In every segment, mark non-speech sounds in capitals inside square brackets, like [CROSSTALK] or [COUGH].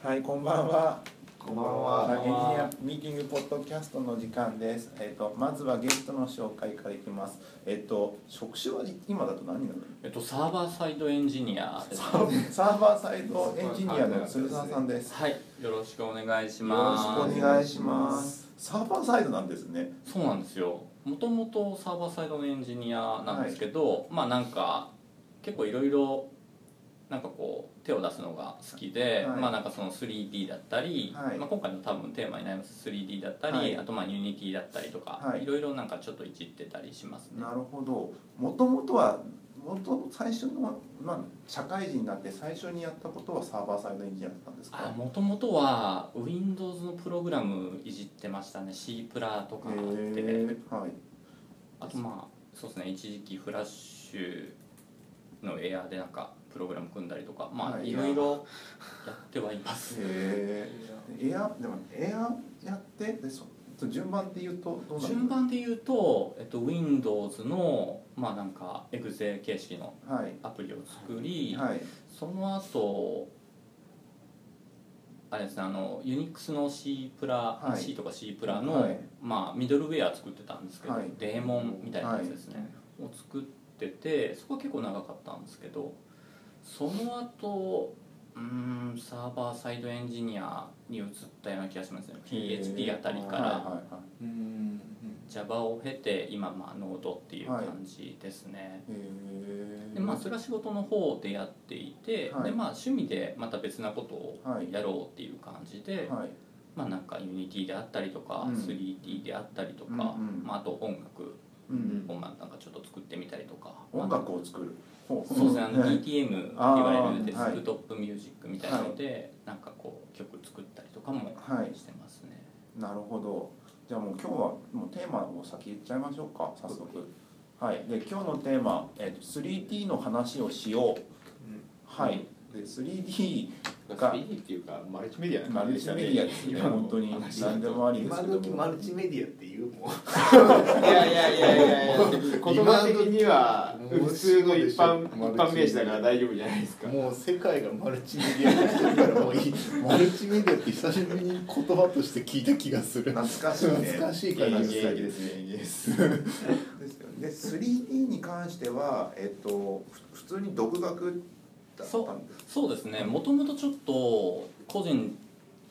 はい、こんばんは。こんばんはエンジニアミーティングポッドキャストの時間です。えっ、とまずはゲストの紹介からいきます。えっ、と職種は今だと何なの？えっと、サーバーサイドエンジニアサーサーバーサイドエンジニアの鶴澤さんです。はい、よろしくお願いしよろます。しくお願いします。サーバーサイドなんですね。そうなんですよ。もともとサーバーサイドのエンジニアなんですけど、まあなんか結構いろいろなんかこう手を出すのが好きで、はいまあなんかその 3D だったり、はいまあ今回の多分テーマになります 3D だったり、はいあとまあ Unity だったりとか、はいいろいろなんかちょっといじってたりしますね。なるほど。もともとは元最初のまあ社会人になって最初にやったことはサーバーサイドエンジニアだったんですあか？もともとは Windows のプログラムいじってましたね C プラとかって。はい。あとまあそうですね一時期フラッシュのエアーでなんかプログラム組んだりとかまあはい。いろいろやってはいます。へえエアでもエアやってでそ順番っていうとどうなる順番で言うと、えっと、Windows のまあなんかエグゼ形式のはい。アプリを作り、はい。その後あれですねあの Unix の C プラ、はい。C とか C プラの、はい。まあ、ミドルウェア作ってたんですけど、はい。デーモンみたいなやつですね、を作っててそこは結構長かったんですけどその後うーんサーバーサイドエンジニアに移ったような気がしますね。PHP あたりから。はいはいはいうん。Java を経て今まあ Node っていう感じですね、へえでまあそれは仕事の方でやっていて、はい。でまあ趣味でまた別なことをはいやろうっていう感じで、はい。まあなんか Unity であったりとか、うん。3D であったりとか、うんうん。まあ、あと音楽うんをまあなんかちょっと作ってみたりとか、音楽を作る。ほそうですね、あのはい DTM って言あーわれるデスクトップミュージックみたいなので、なんかこう曲作ったりとかもはい。してますね。なるほど。じゃあもう今日はもうテーマを先言っちゃいましょうか早速。はい。で今日のテーマ、えっと 3D の話をしよう。はい。で 3D が 3D っていうかマルチメディアなマルチメディアですね。本当に何でもありです今けど時マルチメディアっていうもいやいやいやいやいや言葉的には普通の一般一般名詞だから大丈夫じゃないですか。うもう世界がマルチメディアにしてるからもういい。マルチメディアって久しぶりに言葉として聞いた気がする懐かしいね。懐かしい。感じがするですね。ですですよねで 3D に関しては、えっと、ふ普通に独学だったそうですね。もともとちょっと個人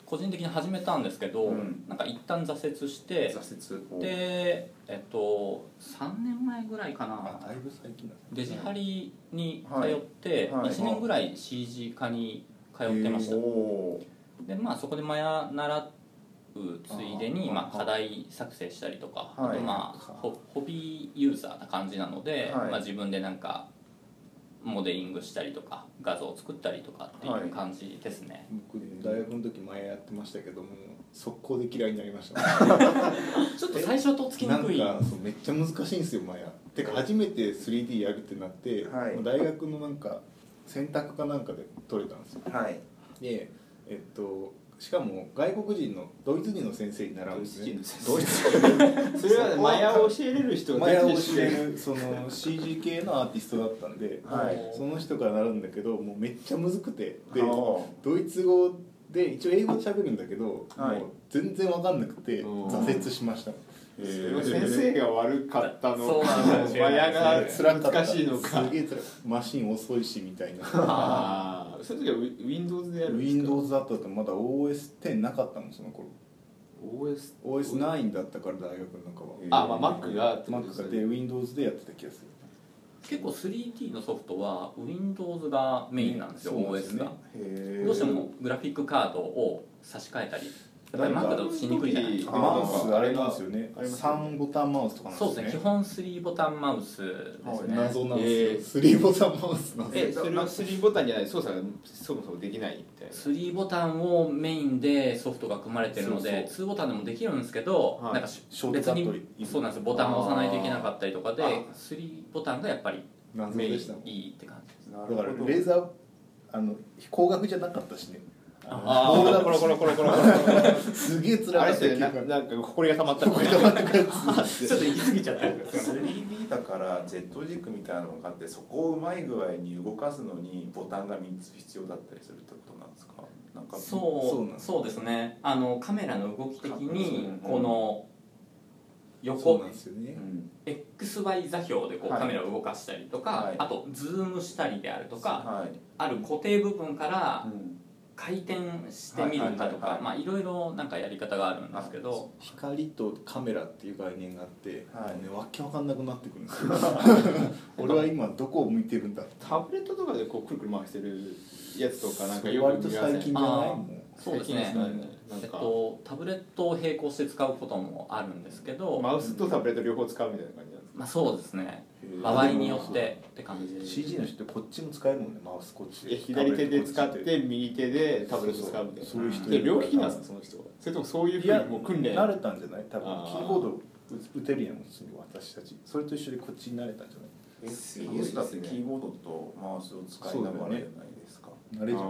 個人的に始めたんですけど、うん。なんか一旦挫折して挫折をでえっと3年前ぐらいかな。あだいぶ最近だね。デジハリに通はいってはい。1年ぐらい CG 科に通ってました、おでまあそこでマヤ習うついでにまあ、課題作成したりとか、はい。あとまあホホビーユーザーな感じなので、はい。まあ、自分でなんかモデリングしたりとか画像を作ったりとかっていう感じですね、僕大学の時前やってましたけども速攻で嫌いになりました [LAUGHS] ちょっと最初はとっつきになんくいかそうめっちゃ難しいんですよマヤてか初めて 3D やるってなって、はい。大学のなんか選択かなんかで取れたんですよ。はい。でえっとしかも外国人のドイツ人の先生に習うんですね。ドイツそれはマヤを教えれる人がマヤを教えるその CG 系のアーティストだったんで、はい。その人から習うんだけどもうめっちゃむずくて。ではドイツ語で一応英語で喋るんだけど、はい。もう全然わかんなくてうん。挫折しました。えそれは先生が悪かったのそうなんですよ。マヤが辛かった。難しいのかすげえ辛い。マシン遅いしみたいな [LAUGHS] ああその時は Windows でやるんですか？Windows だったとまだ OS10 なかったのその頃。OS OS9 だったから大学の中は。えあまあ Mac がってこと Mac がで Windows でやってた気がする。結構 3D のソフトは Windows がメインなんですよ、そうなんです OS ねが。へー。どうしてもグラフィックカードを差し替えたりやっぱり Mac だとしにくいじゃない？ですかあーマウスあれなんですよね。ありますよね3ボタンマウスとかなんそうでねですすね。基本3ボタンマウスですね、謎なんえですよ3ボタンマウスなんですよえそれは3ボタンじゃない。操作がそもそもできないみたいな。3ボタンをメインでソフトが組まれてるのでそう2ボタンでもできるんですけど、はい。なんかしショート別にそうなんですよ。ボタンを押さないといけなかったりとかであ3ボタンがやっぱり謎メインいいって感じです。なだからるほどレーザーあの光学じゃなかったしね。ああボー。ルだあこれこれこれこれこれ。すげえ辛あれかっったてなんか埃が溜まったこれ溜まってくやつちょっと行き過ぎちゃったやつですよね 3D だから Z 軸みたいなのがあってそこをうまい具合に動かすのにボタンが3つ必要だったりするってことなんですか？なんかそうそうなんですそうですね。あのカメラの動き的にうんこの横ね。うん。XY 座標でこうはい。カメラを動かしたりとか、はい。あとズームしたりであるとかはい。ある固定部分からうん回転してみるかとかまあいろいろなんかやり方があるんですけど。光とカメラっていう概念があって、はい。ね、わけわかんなくなってくるんですよ。[LAUGHS] 俺は今どこを向いてるんだ [LAUGHS] タブレットとかでこうくるくる回してるやつとかなんかよ割とくない。もそうですね。えっかと、タブレットを並行して使うこともあるんですけど、マウスとタブレット両方使うみたいな感じまあ、そうですね。う場合によってって感じ。CG の人ってこっちも使えるもんね。マウスこっち。え左手で使って右手でタブレット使うみたいな。そういう人で両利きなんですかその人は？それともそういうふういやにもう訓練？慣れたんじゃない？多分キーボード打てるやん普通に私たち。それと一緒でこっちに慣れたんじゃない？FPS だってキーボードとマウスを使いながらじゃないですか。慣れじゃん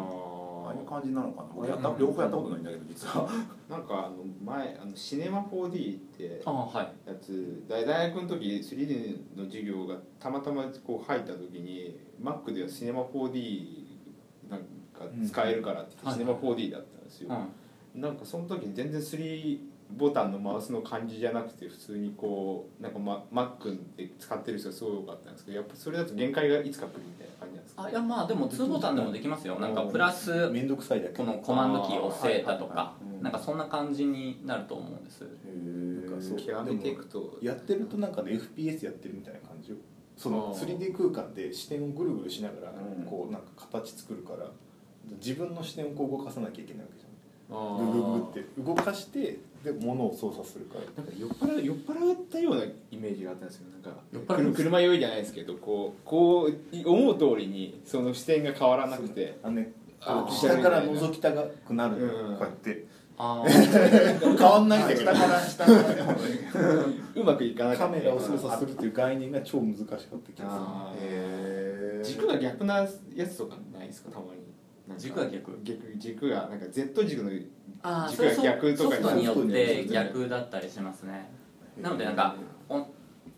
ああいう感じなのかな？俺やったうん両方やったことないんだけど実は。[LAUGHS] なんかあの前あのシネマ 4D ってあはい。やつ大大学の時 3D の授業がたまたまこう入った時に Mac ではシネマ 4D なんか使えるからって言ってシネマ 4D だったんですよ、うん。なんかその時に全然3ボタンのマウスの感じじゃなくて普通にこうなんか、ま、Mac で使ってる人がすごい多かったんですけどやっぱそれだと限界がいつか来るみたいな感じなんですかあいやまあでも2ボタンでもできますよ。なんかプラス面倒くさいだけ。このコマンドキーを押せたとか。なんかそんな感じになると思うんです。へなんかそう極めていくと。やってるとなんかね FPS やってるみたいな感じよ。そのあー。3D 空間で視点をぐるぐるしながらうん。こうなんか形作るから自分の視点をこう動かさなきゃいけないわけじゃん。グググって動かしてで物を操作するから。なんか酔っ払う酔っ払ったようなイメージがあったんですよ。なんか酔っ払車酔いじゃないですけどこうこう思う通りにその視点が変わらなくて。あのね下から覗きたくなるの。うん。こうやって。あ [LAUGHS] 変わんないんだけど。下から下からでもうまくいかなかった。カメラを操作するっていう概念が超難しかった気があー。へえ軸が逆なやつとかないですか？たまに軸が逆。逆軸がなんか Z 軸の軸が逆とかソフトによってソフトによって逆だったりしますね。なのでなんかお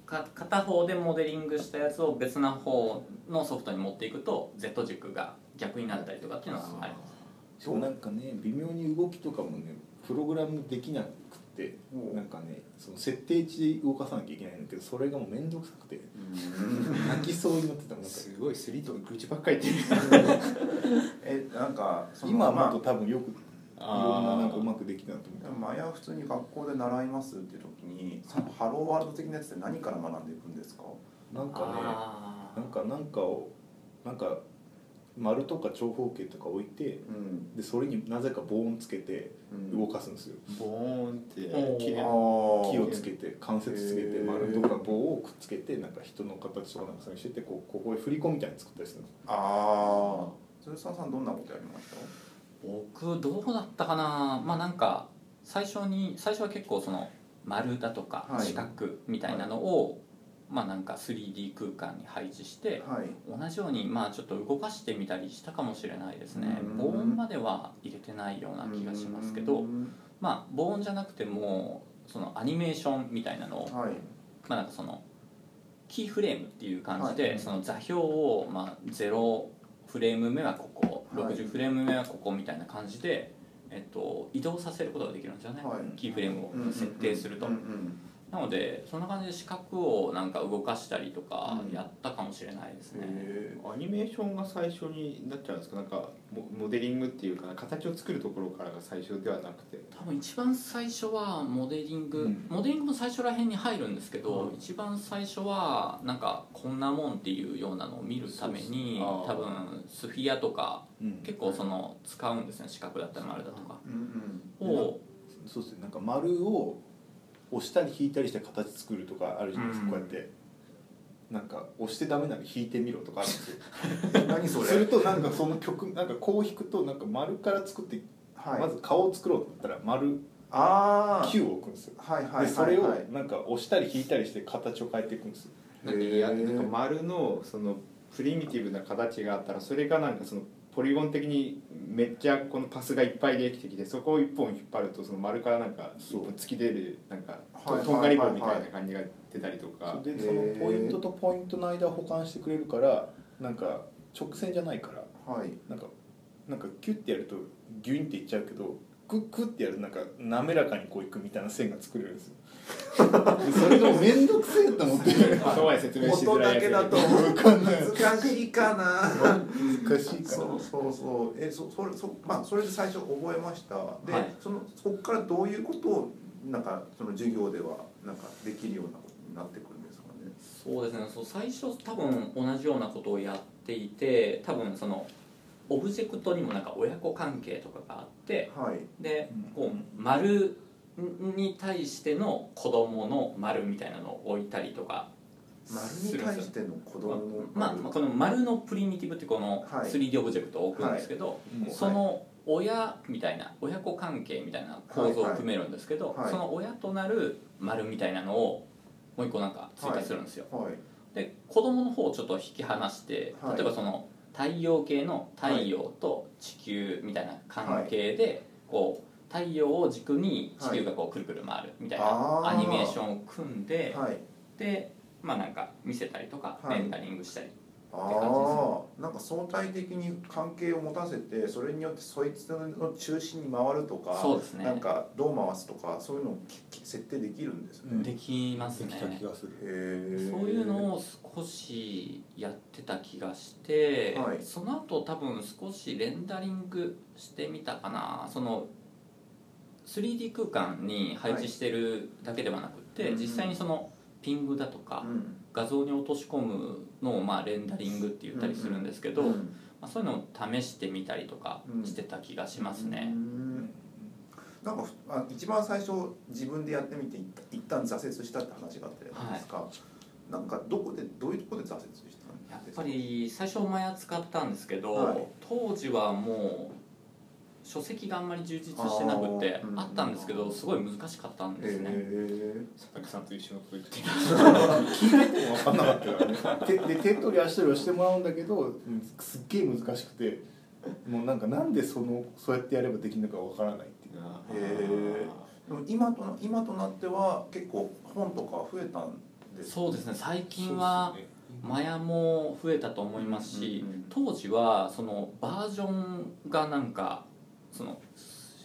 か片方でモデリングしたやつを別な方のソフトに持っていくと Z 軸が逆になったりとかっていうのがあります。しかもなんかね微妙に動きとかもねプログラムできなくってなんかねその設定値で動かさなきゃいけないんだけどそれがもう面倒くさくて泣きそうになってたもんなんかすごいスリーとか愚痴ばっかり言ってる。[LAUGHS] えなんか今はもっまと多分よくいろんななんかうまくできたなと思あ前は普通に学校で習いますっていう時にそのハローワールド的なやつって何から学んでいくんですか？うなんかねあなんかなんかをなんか丸とか長方形とか置いてうん。でそれになぜか棒をつけて動かすんですよ、ボーンって木をつけて関節つけて丸とか棒をくっつけてなんか人の形とかなんかそういうのしててこうここへ振り子みたいに作ったりするんですああ鶴澤さんどんなことやりました？僕どうだったかな？まあなんか最初に最初は結構その丸だとかはい。四角みたいなのを、まあなんか 3D 空間に配置してはい。同じようにまあちょっと動かしてみたりしたかもしれないですね。うん。防音までは入れてないような気がしますけどうん。まあ防音じゃなくてもそのアニメーションみたいなのをはい。まあなんかそのキーフレームっていう感じで、はい。その座標をまあ0フレーム目はここはい。60フレーム目はここみたいな感じで、えっと、移動させることができるんですよね、はい。キーフレームを設定すると、うんうんなのでそんな感じで四角をなんか動かしたりとかうん。やったかもしれないですね、へアニメーションが最初になっちゃうんですか？なんかモモデリングっていうか形を作るところからが最初ではなくて。多分一番最初はモデリング、うん。モデリングも最初らへんに入るんですけど、うん。一番最初はなんかこんなもんっていうようなのを見るために多分スフィアとかうん。結構その使うんですね。四角だったり丸だとか。うんうん。をそうですね。なんか丸を押したり引いたりして形作るとかあるじゃないですか、うん。こうやって。なんか押してダメなら引いてみろとかあるんですよ。[LAUGHS] 何それ？するとなんかその曲なんかこう引くとなんか丸から作って、はい。まず顔を作ろうと思ったら丸ああ9を置くんですよ。はいはいはいでそれをはいなんか押したり引いたりして形を変えていくんですよ。なんか丸のそのプリミティブな形があったらそれがなんかそのポリゴン的にめっちゃこのパスがいっぱいできてきてそこを一本引っ張るとその丸からなんか突き出るなんかはいとんがり棒みたいな感じが出たりとか。でそのポイントとポイントの間を保管してくれるからなんか直線じゃないからはい。なんかなんかキュッてやるとギュインっていっちゃうけどクックッてやるとなんか滑らかにこういくみたいな線が作れるんですよ。でそれが面倒くせえと思って。説明しづ音らいやつだけだと分かんない難しいかな。難しいからそうそうそう。えそそれそまあそれで最初覚えました。で、はい。そのそこからどういうことをなんかその授業ではなんかできるようなことになってくるんですかね。そうですね。そう最初多分同じようなことをやっていて多分そのオブジェクトにもなんか親子関係とかがあってはい。でうん。こう丸に対しての子供の丸みたいなのを置いたりとか丸に対しての子供のまあ、まあこの丸のプリミティブってこのはい。3D オブジェクトを置くんですけど、うんその親みたいな親子関係みたいな構造を組めるんですけど、はいはい。その親となる丸みたいなのをもう一個なんか追加するんですよ、はい。で子供の方をちょっと引き離して、はい。例えばその太陽系の太陽と地球みたいな関係で、こう太陽を軸に地球がこうくるくる回るみたいなアニメーションを組んで、はい。でまあなんか見せたりとかはい。レンダリングしたり、あ感じですね。あなんか相対的に関係を持たせてそれによってそいつの中心に回るとかそうですね。なんかどう回すとかそういうのを設定できるんですね、うんできますね。できた気がする。へえそういうのを少しやってた気がして、はい。その後多分少しレンダリングしてみたかな。その 3D 空間に配置してるだけではなくて、はい。実際にそのピングだとかうん。画像に落とし込むのをまあレンダリングって言ったりするんですけど、うん。まあ、そういうのを試してみたりとかしてた気がしますうね。ん。なんかふあ一番最初自分でやってみて一一旦挫折したって話があったじゃないですか、なんかどこでどういうところで挫折したんですかやっぱり最初マヤ使ったんですけど、はい。当時はもう書籍があんまり充実してなくてあーうん。あったんですけどすごい難しかったんですね、へ佐々木さんと一緒のこと言って聞いてても分かんなかったからね。手 [LAUGHS] で手取り足取りをしてもらうんだけどうんすっげえ難しくてもうなんかなんでそのそうやってやればできるのか分からないっていう。へでも今とな今となっては結構本とか増えたんですそうですね。最近はマヤも増えたと思いますし、うんうんうん。当時はそのバージョンがなんかその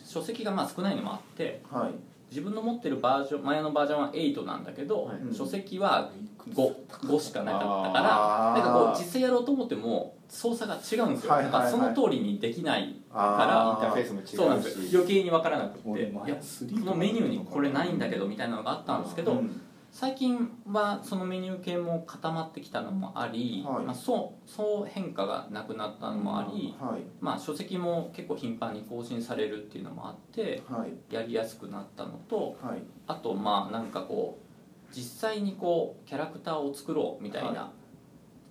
書籍がまあ少ないのもあってはい。自分の持ってるバージョンマヤのバージョンは8なんだけど、はい。書籍は 5, 5しかなかったからあー。なんかこう実際やろうと思っても操作が違うんですよ、はいはいはい。なんかその通りにできないあインターフェースも違うし。そうなんですよ。余計に分からなくて。俺マヤいや3このメニューにこれないんだけどみたいなのがあったんですけど、うん最近はそのメニュー系も固まってきたのもあり、はい。まあ、そうそう変化がなくなったのもあり、はい。まあ、書籍も結構頻繁に更新されるっていうのもあってはい。やりやすくなったのとはい。あとまあなんかこう実際にこうキャラクターを作ろうみたいはな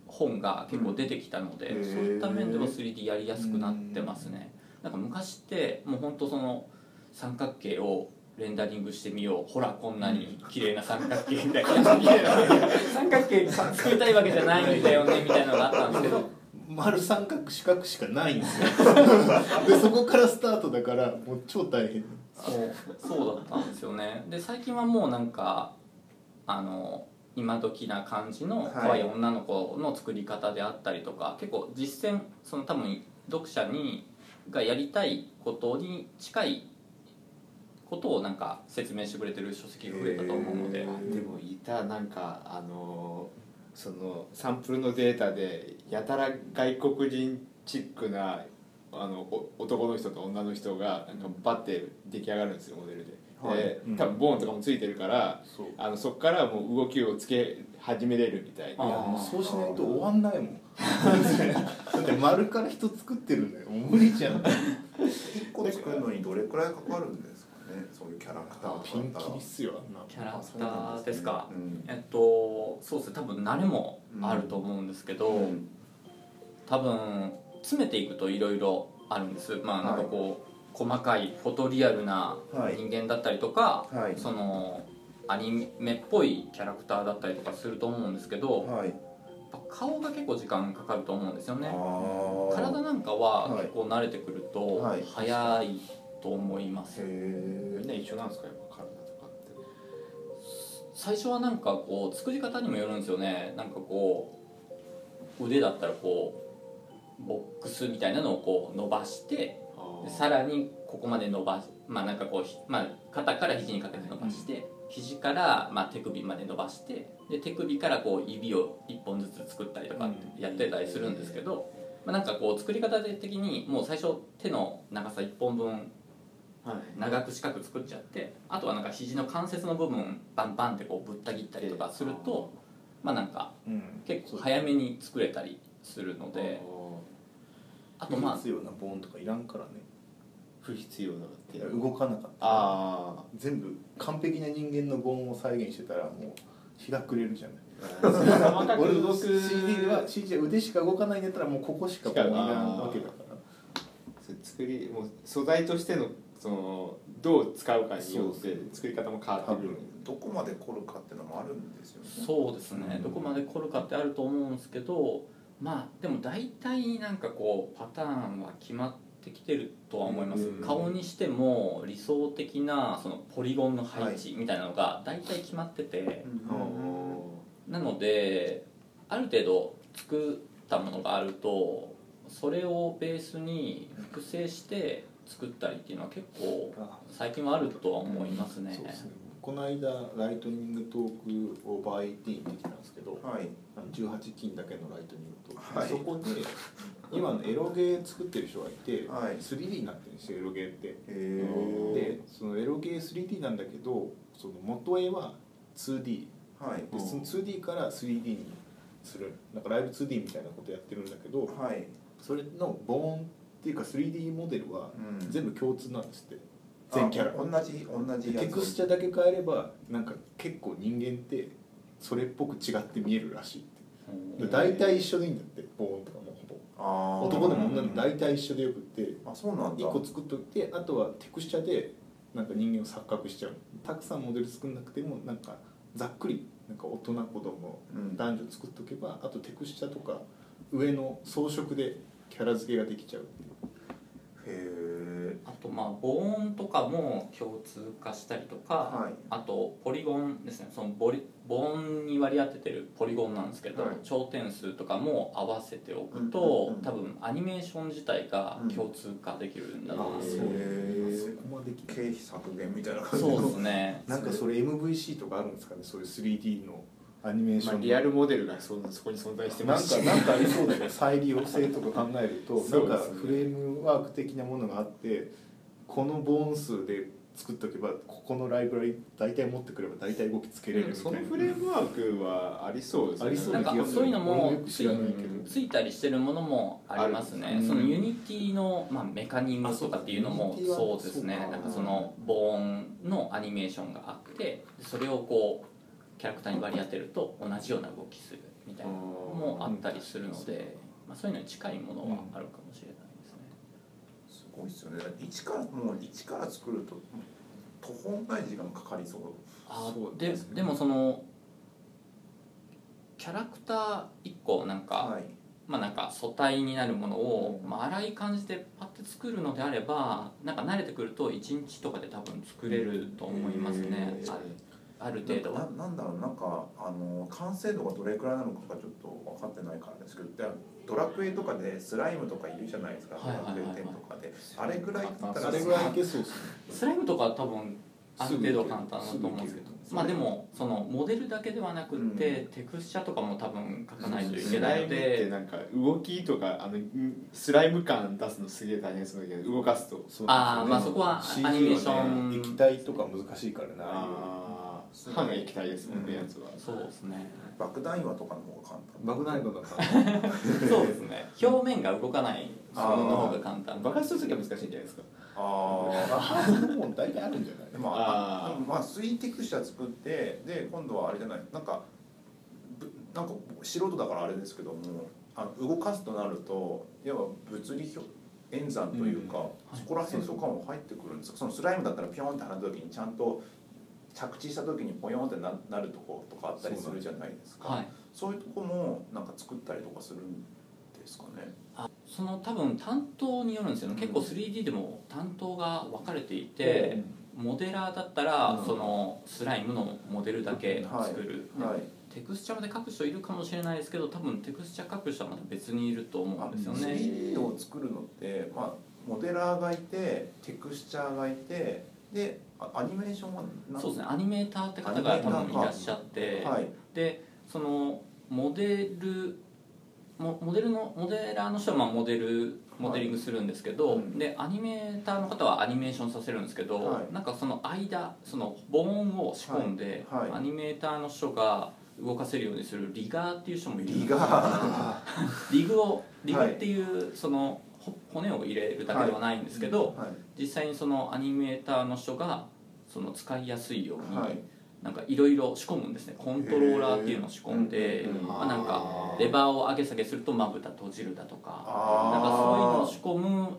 本が結構出てきたので、うんそういった面では 3D やりやすくなってますね。なんか昔ってもう本当その三角形をレンダリングしてみよう。ほらこんなに綺麗な三角形みたいな。三角形。作りたいわけじゃないんだよねみたいなのがあったんですけど。丸三角四角しかないんですよ。[LAUGHS] でそこからスタートだからもう超大変。そうそうだったんですよね。で最近はもうなんかあの今時な感じの可愛い女の子の作り方であったりとか、結構実践その多分読者にがやりたいことに近いことをなんか説明してくれてる書籍が増えたと思うので、へー。でもいたなんかあのそのサンプルのデータでやたら外国人チックなあのお男の人と女の人がなんかバッて出来上がるんですよモデルで。はい。でうん。多分ボーンとかもついてるからそう。あのそこからもう動きをつけ始めれるみたいあいやなもうそうしないと終わんないもん。[LAUGHS] だって丸から人作ってるんだよ。無理じゃん。[LAUGHS] 一個作るのにどれくらいかかるんですかねそういうキャラクターピンキリっすよキャラクターですか。うん。えっとそうですね。多分慣れもあると思うんですけど、うん。多分詰めていくといろいろあるんです。まあなんかこう、細かいフォトリアルなはい。人間だったりとか、はい。そのアニメっぽいキャラクターだったりとかすると思うんですけどはい。ぱ顔が結構時間かかると思うんですよね。体なんかははい。結構慣れてくるとはい。早いと思います、みんな一緒なんですかやっぱ体とかって。最初はなんかこう作り方にもよるんですよね。なんかこう腕だったらこうボックスみたいなのをこう伸ばしてでさらにここまで伸ばしまあなんかこうひ、まあ、肩から肘にかけて伸ばして、肘からまあ手首まで伸ばしてで手首からこう指を1本ずつ作ったりとかやってたりするんですけど、まあ、なんかこう作り方的にもう最初手の長さ1本分はい長く四角作っちゃってあとはなんか肘の関節の部分バンバンってこうぶった切ったりとかするとまあなんかうん。結構早めに作れたりするのであとまあ必要なボーンとかいらんからね。不必要なって動かなかったあ全部完璧な人間のボーンを再現してたらもう日が暮れるじゃない。[LAUGHS] 俺の動く CD は CD は腕しか動かないんだったらもうここしかボーンいらんわけだから。作りもう素材としてのそのどう使うかによって作り方も変わってくる。どこまで凝るかっていうのもあるんですよね。そうですね。どこまで凝るかってあると思うんですけどまあでも大体なんかこうパターンは決まってきてるとは思います。うん。顔にしても理想的なそのポリゴンの配置みたいなのが大体決まってて。なのである程度作ったものがあるとそれをベースに複製して作ったりっていうのは結構あ最近はあるとは思いますね。そうですね。この間ライトニングトークオーバー18できたんですけどはい。あの18金だけのライトニングトーク、はい。そこで今のエロゲー作ってる人がいて、はい。3D になってるんですよエロゲーって。へえでそのエロゲー 3D なんだけどその元絵は 2D はい。でその 2D から 3D にする。なんかライブ 2D みたいなことやってるんだけどはいそれのボーンっていうか 3D モデルはうん。全部共通なんですって。全キャラ。あ同じ同じやつ。テクスチャだけ変えればなんか結構人間ってそれっぽく違って見えるらしいって。で大体一緒でいいんだってボーンとかもほぼ。男でも女でも大体一緒でよくってあそうなんだ。1個作っといてあとはテクスチャでなんか人間を錯覚しちゃう。たくさんモデル作んなくてもなんかざっくりなんか大人子供うん。男女作っとけばあとテクスチャとか上の装飾でキャラ付けができちゃう。っていうへえあとまあボーンとかも共通化したりとか、はい。あとポリゴンですね。そのボリボーンに割り当ててるポリゴンなんですけど、はい。頂点数とかも合わせておくと、うんうんうん多分アニメーション自体が共通化できるんだと思います、へーそこまででき経費削減みたいな感じそうですね。なんかそれ MVC とかあるんですかね。そういう 3D のアニメーションの。まあリアルモデルがそそこに存在してなんますし。かなんかありそうだよね。再利用性とか考えると。ね。なんかフレームワーク的なものがあってこのボーン数で作っとけばここのライブラリ大体持ってくれば大体動きつけれるみたいな。そのフレームワークはありそうですね。ありそうなんか気がする。そういうのも俺もよく知らないけど。ついたりしてるものもありますね。そのユニティの、まあ、メカニズムとかっていうのもあそうですね。なんかそのボーンのアニメーションがあってそれをこうキャラクターに割り当てると同じような動きするみたいなのもあったりするので、まあ、そういうのに近いものはあるかもしれないですね。すごいですよね。一からもう一から作ると途方もない時間かかりそう。あそうでね。でもそのキャラクター1個なんか、はい。まあなんか素体になるものを、まあ、粗い感じでパッて作るのであればなん。か慣れてくると1日とかで多分作れると思いますね、へーあある程度。はななんだろうなんかあの完成度がどれくらいなのかがちょっと分かってないからですけどでドラクエとかでスライムとかいるじゃないですか、ドラクエ10とかで。あれぐらいだったらあれぐらいいけそうですね。スライムとかは多分ある程度簡単だと思うんですけど。まあでもそのモデルだけではなくって、うん。テクスチャとかも多分書かないといスけないのライムってでなんか動きとかあのんスライム感出すのすげえ大変そうだけど動かすとそうあーまあそこはアニメーション。はね液体とか難しいからなああ半液体ですもんね、うんやつは。そうですね。爆弾岩とかの方が簡単。爆弾とか [LAUGHS] そうですね。表面が動かないものの方が簡単。爆発する時は難しいんじゃないですか。あ爆発も大体あるんじゃない？でもあまあ水テクスチャ作ってで今度はあれじゃない？なんかぶなんか素人だからあれですけどもあの動かすとなるといわば物理表演算というか、うん。そこら辺とかも入ってくるんです。かそのスライムだったらピョンって放った時にちゃんと着地した時にポヨンってななるとことかあったりするじゃないですか。はい。そういうとこもなんか作ったりとかするんですかね。あその多分担当によるんですよね、結構 3D でも担当が分かれていて、モデラーだったら、うん。そのスライムのモデルだけ作る、はい。テクスチャまで書く人いるかもしれないですけど多分テクスチャ書く人はまた別にいると思うんですよね。3D を作るのって、まあ、モデラーがいてテクスチャーがいてであアニメーションは何そうですね。アニメーターって方が多分いらっしゃって、はい。でそのモデルモモデルのモデラーの人はまあモデルモデリングするんですけど、うんでアニメーターの方はアニメーションさせるんですけど、はい。なんかその間その母音を仕込んで、はい。はい。アニメーターの人が動かせるようにするリガーっていう人もいるリガー。[LAUGHS] リグをリグっていうそのほ骨を入れるだけではないんですけど、はい。実際にそのアニメーターの人がその使いやすいように、はい。なんかいろいろ仕込むんですね。コントローラーっていうのを仕込んで、まあ、なんかレバーを上げ下げするとまぶた閉じるだとかなんかそういうのを仕込む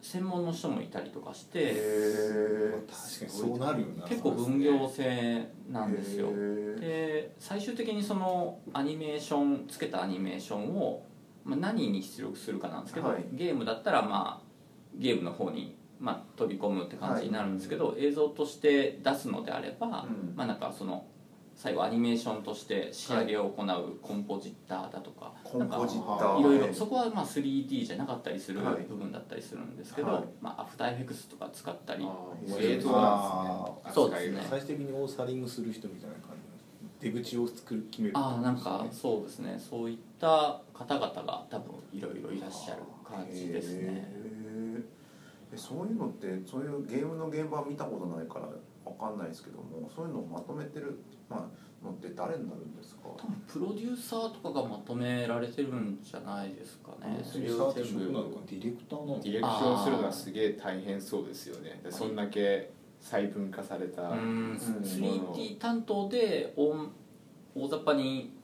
専門の人もいたりとかしてへ確かにそうなるよな。結構分業制なんですよ。へで最終的にそのアニメーションつけたアニメーションを、まあ、何に出力するかなんですけど、はい。ゲームだったらまあゲームの方に、まあ、飛び込むって感じになるんですけど、映像として出すのであれば、うん。まあなんかその最後アニメーションとして仕上げを行うコンポジッターだとか、コンポジッター。なんかいろいろそこはまあ 3D じゃなかったりするはい部分だったりするんですけど、はい。まあ、アフターエフェクスとか使ったり映像なんですねそうですね最終的にオーサリングする人みたいな感じ出口を作る決めるああなんかそうですね。そういった方々が多分いろいろいらっしゃる感じですね。そういうのってそういうゲームの現場は見たことないからわかんないですけどもそういうのをまとめてる、まあ、のって誰になるんですか？多分プロデューサーとかがまとめられてるんじゃないですかね。それは職なのかディレクターなのか。ディレクションするのはすげえ大変そうですよね。でそんだけ細分化されたうん 3D う担当で大大雑把に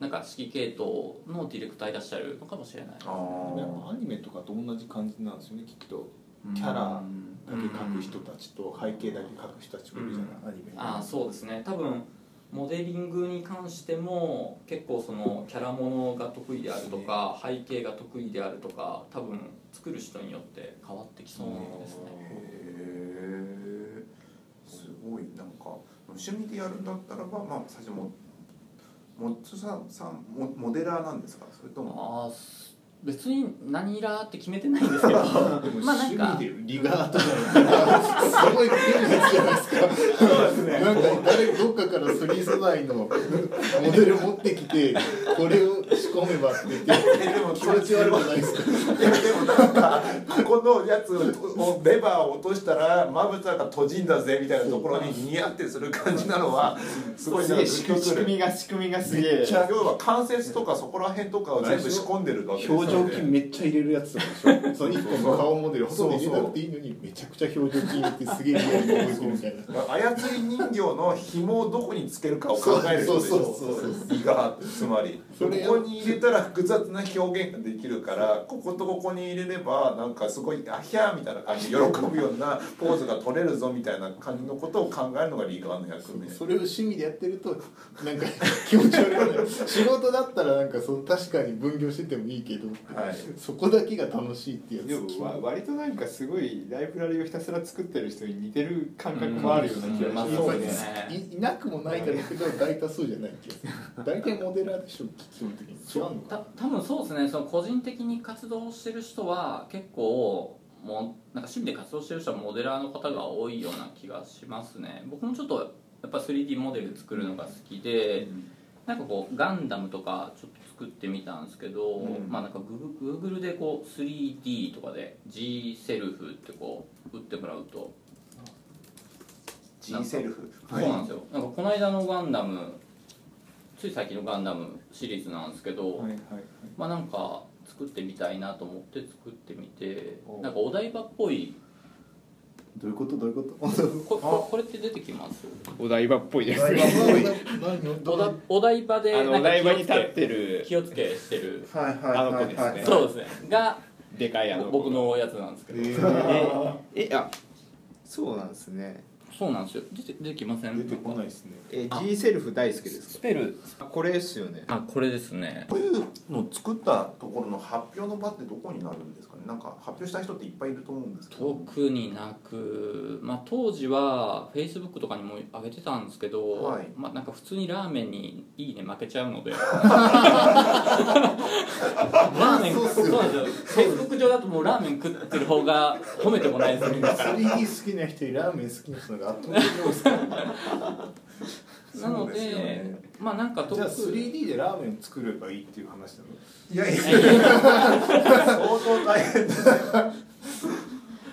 なんか指揮系統のディレクターいらっしゃるのかもしれない。あー。やっぱアニメとかと同じ感じなんですよねきっと。キャラだけ描く人たちと背景だけ描く人たちがいるじゃない、アニメああそうですね。多分モデリングに関しても結構そのキャラものが得意であるとか背景が得意であるとか多分作る人によって変わってきそうですねすごいなんか趣味でやるんだったらばまあ最初ももつさんさんモモデラーなんですか？それとも？ああ別に何ラーって決めてないんですけど。[LAUGHS] まあなんか趣味でリガーとかすごい変なやつじゃないですか。そうですね。なんか誰どっかからスリー素材のモデル持ってきてこれを仕込めばって言って [LAUGHS] えでも気持ち悪くないですか？いやでもなんかここのやつをレバーを落としたらまぶたが閉じんだぜみたいなところにニヤってする感じなのはすごいなんかグ仕組みが仕組みがすげえ。要は関節とかそこら辺とかを全部仕込んでるわけですよね。表情筋めっちゃ入れるやつとかでしょ？その一本の顔モデルほとんど入れなくていいのにめちゃくちゃ表情筋入れてすげえリアルに動いてるみたいな。操り人形の紐をどこにつけるかを考えるってことでしょ？そうそうそうそうリガーってつまり。そこに入れたら複雑な表現ができるからこことここに入れればなんかすごいあひゃーみたいな感じで喜ぶようなポーズが取れるぞみたいな感じのことを考えるのがリガーの役目。それを趣味でやってるとなんか [LAUGHS] 気持ち悪い。仕事だったらなんかそう確かに分業しててもいいけど、はい。そこだけが楽しいっていうでやつもわ割となんかすごいライブラリをひたすら作ってる人に似てる感覚もあるような気がしますね。ですね。いいなくもないだろうけど大多数じゃない気がする。大体モデラーでしょ基本的に違うのたか多分そうですね。その個人的に活動してる人は結構もうなんか趣味で活動してる人はモデラーの方が多いような気がしますね。僕もちょっとやっぱ 3D モデル作るのが好きで、なんかこうガンダムとかちょっと作ってみたんですけど、うん。まあなんかグーグルでこう 3D とかで G セルフってこう打ってもらうと。G セルフ？そうなんですよ。なんかこの間のガンダムつい最近のガンダムシリーズなんですけど、はいはいまあなんか作ってみたいなと思って作ってみてお。なんかお台場っぽい。どういうこと？どういうこと？こここれって出てきます？お台場っぽいです。何？おだお台場であのお台場に立気をつけ。ってる。気をつけしてる。はいあの子ですね。そうですね。がでかいあの子僕のやつなんですけど、えー。ええあそうなんですねそうなんですよ。出て出てきません？出てこないですね。え G セルフ大好きですか？スペル。あこれですよね。あこれですね。こういうのを作ったところの発表の場ってどこになるんですか？ねなんか発表した人っていっぱいいると思うんですけど。特になく、まあ、当時はフェイスブックとかにも上げてたんですけど、はい。まあ、なんか普通にラーメンに「いいね」負けちゃうので。[LAUGHS] ラーメンそうですよフェイスブック上だともうラーメン食ってる方が褒めてもないですみんな。から 3D 好きな人よりラーメン好きな人が圧倒的に多いですからね [LAUGHS] なのでねまあなんかじゃあ特 3D でラーメン作ればいいっていう話なの？いやいや。相当大変。です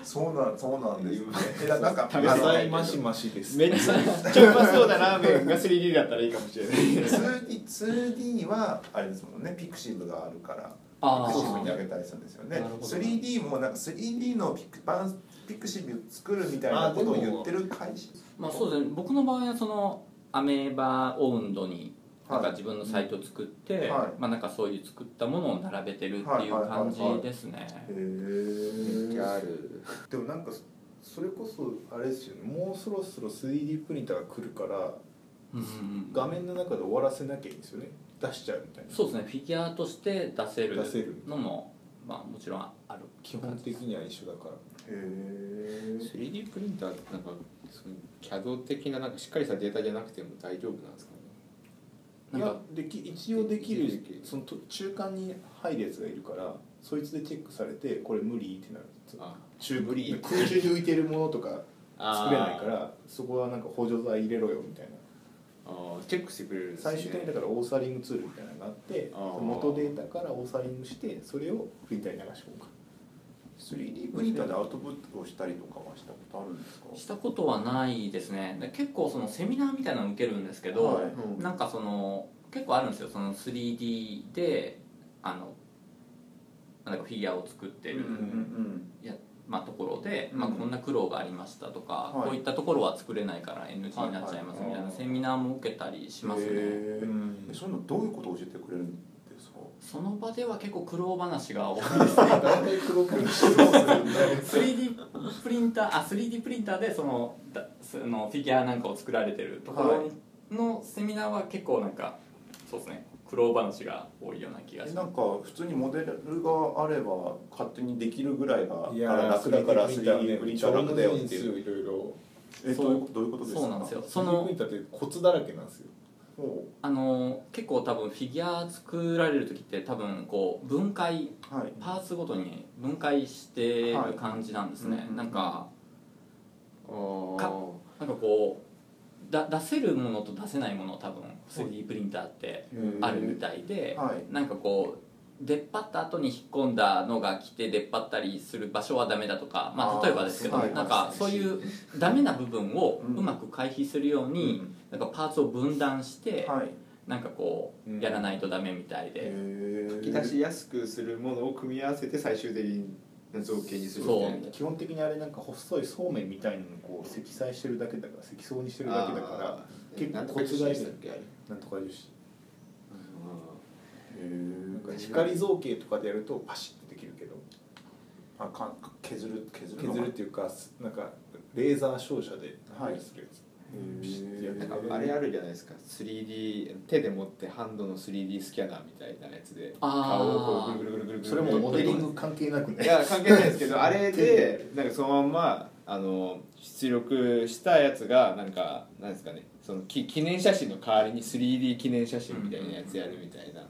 そうなんそうなんですよね。いやなんかあ野の菜マシマシですめっちゃうまそうなラーメンが 3D だったらいいかもしれない。[LAUGHS] 2D, 2D はあれですもんね。ピクシブがあるからあピクシブにー上げたりするんですよね。なるほど。3D もなんか 3D のピクバンピクシブ作るみたいなことを言ってる会社。まあそうですね。僕の場合はそのアメーバオウンドになんか自分のサイトを作って、はい。まあなんかそういう作ったものを並べてるっていう感じですね、へめっちゃある。でもなんかそれこそあれですよね。もうそろそろ 3D プリンターが来るからうんうんうん画面の中で終わらせなきゃいいんですよね。出しちゃうみたいな。そうですね。フィギュアとして出せる出せるのもまあもちろんある基本的には一緒だから。え 3D プリンターってなんかその CAD 的ななんかしっかりしたデータじゃなくても大丈夫なんですかね。いやでき一応できるるそのと中間に入るやつがいるからそいつでチェックされてこれ無理ってなるあ。中無理。空中に浮いてるものとか作れないからそこはなんか補助剤入れろよみたいなチェックしてくれるんですね。最終的にだからオーサリングツールみたいなのがあって元データからオーサリングしてそれをプリンターに流し込む。か 3D プリンターでアウトプットをしたりとかはしたことあるんですか？したことはないですね。で結構そのセミナーみたいなの受けるんですけど、はい。うんなんかその結構あるんですよ。その 3D であのなんかフィギュアを作ってる、うんうんまあ、ところで、うん。まあ、こんな苦労がありましたとか、はい。こういったところは作れないから NG になっちゃいますみたいなセミナーも受けたりしますね。うん。えそういうのどういうことを教えてくれるんですか？その場では結構苦労話が多いですね。大体黒くしてどうするんだよ 3D プリンターあ 3D プリンターでそのだそのフィギュアなんかを作られてるところのセミナーは結構なんかそうですね苦労話が多いような気がします。えなんか普通にモデルがあれば勝手にできるぐらいが楽だから 3D プリンター楽だよっていう。いろいろ。えどういうことどういうことですか？そうなんですよ。そそののプリンターってコツだらけなんですよ。ほあの結構多分フィギュア作られる時って多分こう分解うはい。パーツごとに分解してる感じなんですね、はい。うんなん。かかなんかこうだ出せるものと出せないもの多分 3D プリンターってあるみたいで、はい。なんかこう出っ張った後に引っ込んだのが来て出っ張ったりする場所はダメだとか、まあ、例えばですけどはいなんかそういうダメな部分をうまく回避するように、なんかパーツを分断して、はい。なんかこうやらないとダメみたいで、へ書き出しやすくするものを組み合わせて最終的に造形にするみたいな。基本的にあれなんか細いそうめんみたいなのをこう積載してるだけだから積層にしてるだけだから結構なんとかコツがいるでしたっけあれ。なんとか樹脂えなんか光造形とかでやるとパシッとできるけど。あか削る削る削るっていうかなんかレーザー照射ではい。あれあるじゃないですか。3D 手で持ってハンドの 3D スキャナーみたいなやつで顔をこうぐるぐるぐるぐるぐるそれもモデリング関係なくね。いや関係ないですけど [LAUGHS] あれで。なんかそのまんまあの出力したやつがなんかなんですかねそのき記念写真の代わりに 3D 記念写真みたいなやつやるみたいな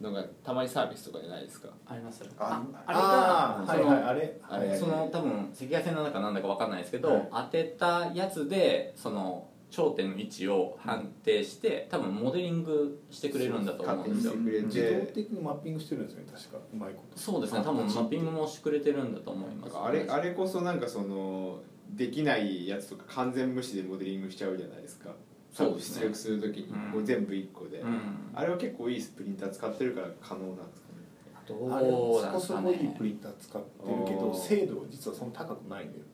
のがたまにサービスとかじゃないですか？あります。ああれがそのはい。はいあれ。あれその多分赤外線の中なんだかわかんないですけど、はい当てたやつでその頂点の位置を判定して多分モデリングしてくれるんだと思うんですよ。勝手に。してくれ自動て的にマッピングしてるんですよね確か。うまいこと。そうですね多分マッピングもしてくれてるんだと思います、なんかあれあれこそなんかそのできないやつとか完全無視でモデリングしちゃうじゃないですか出力するときにうん。もう全部1個で、うん。あれは結構いいプリンター使ってるから可能なんですかね。どあれうなんですかそこそこいいねプリンター使ってるけど精度は実はそんな高くないんだよ。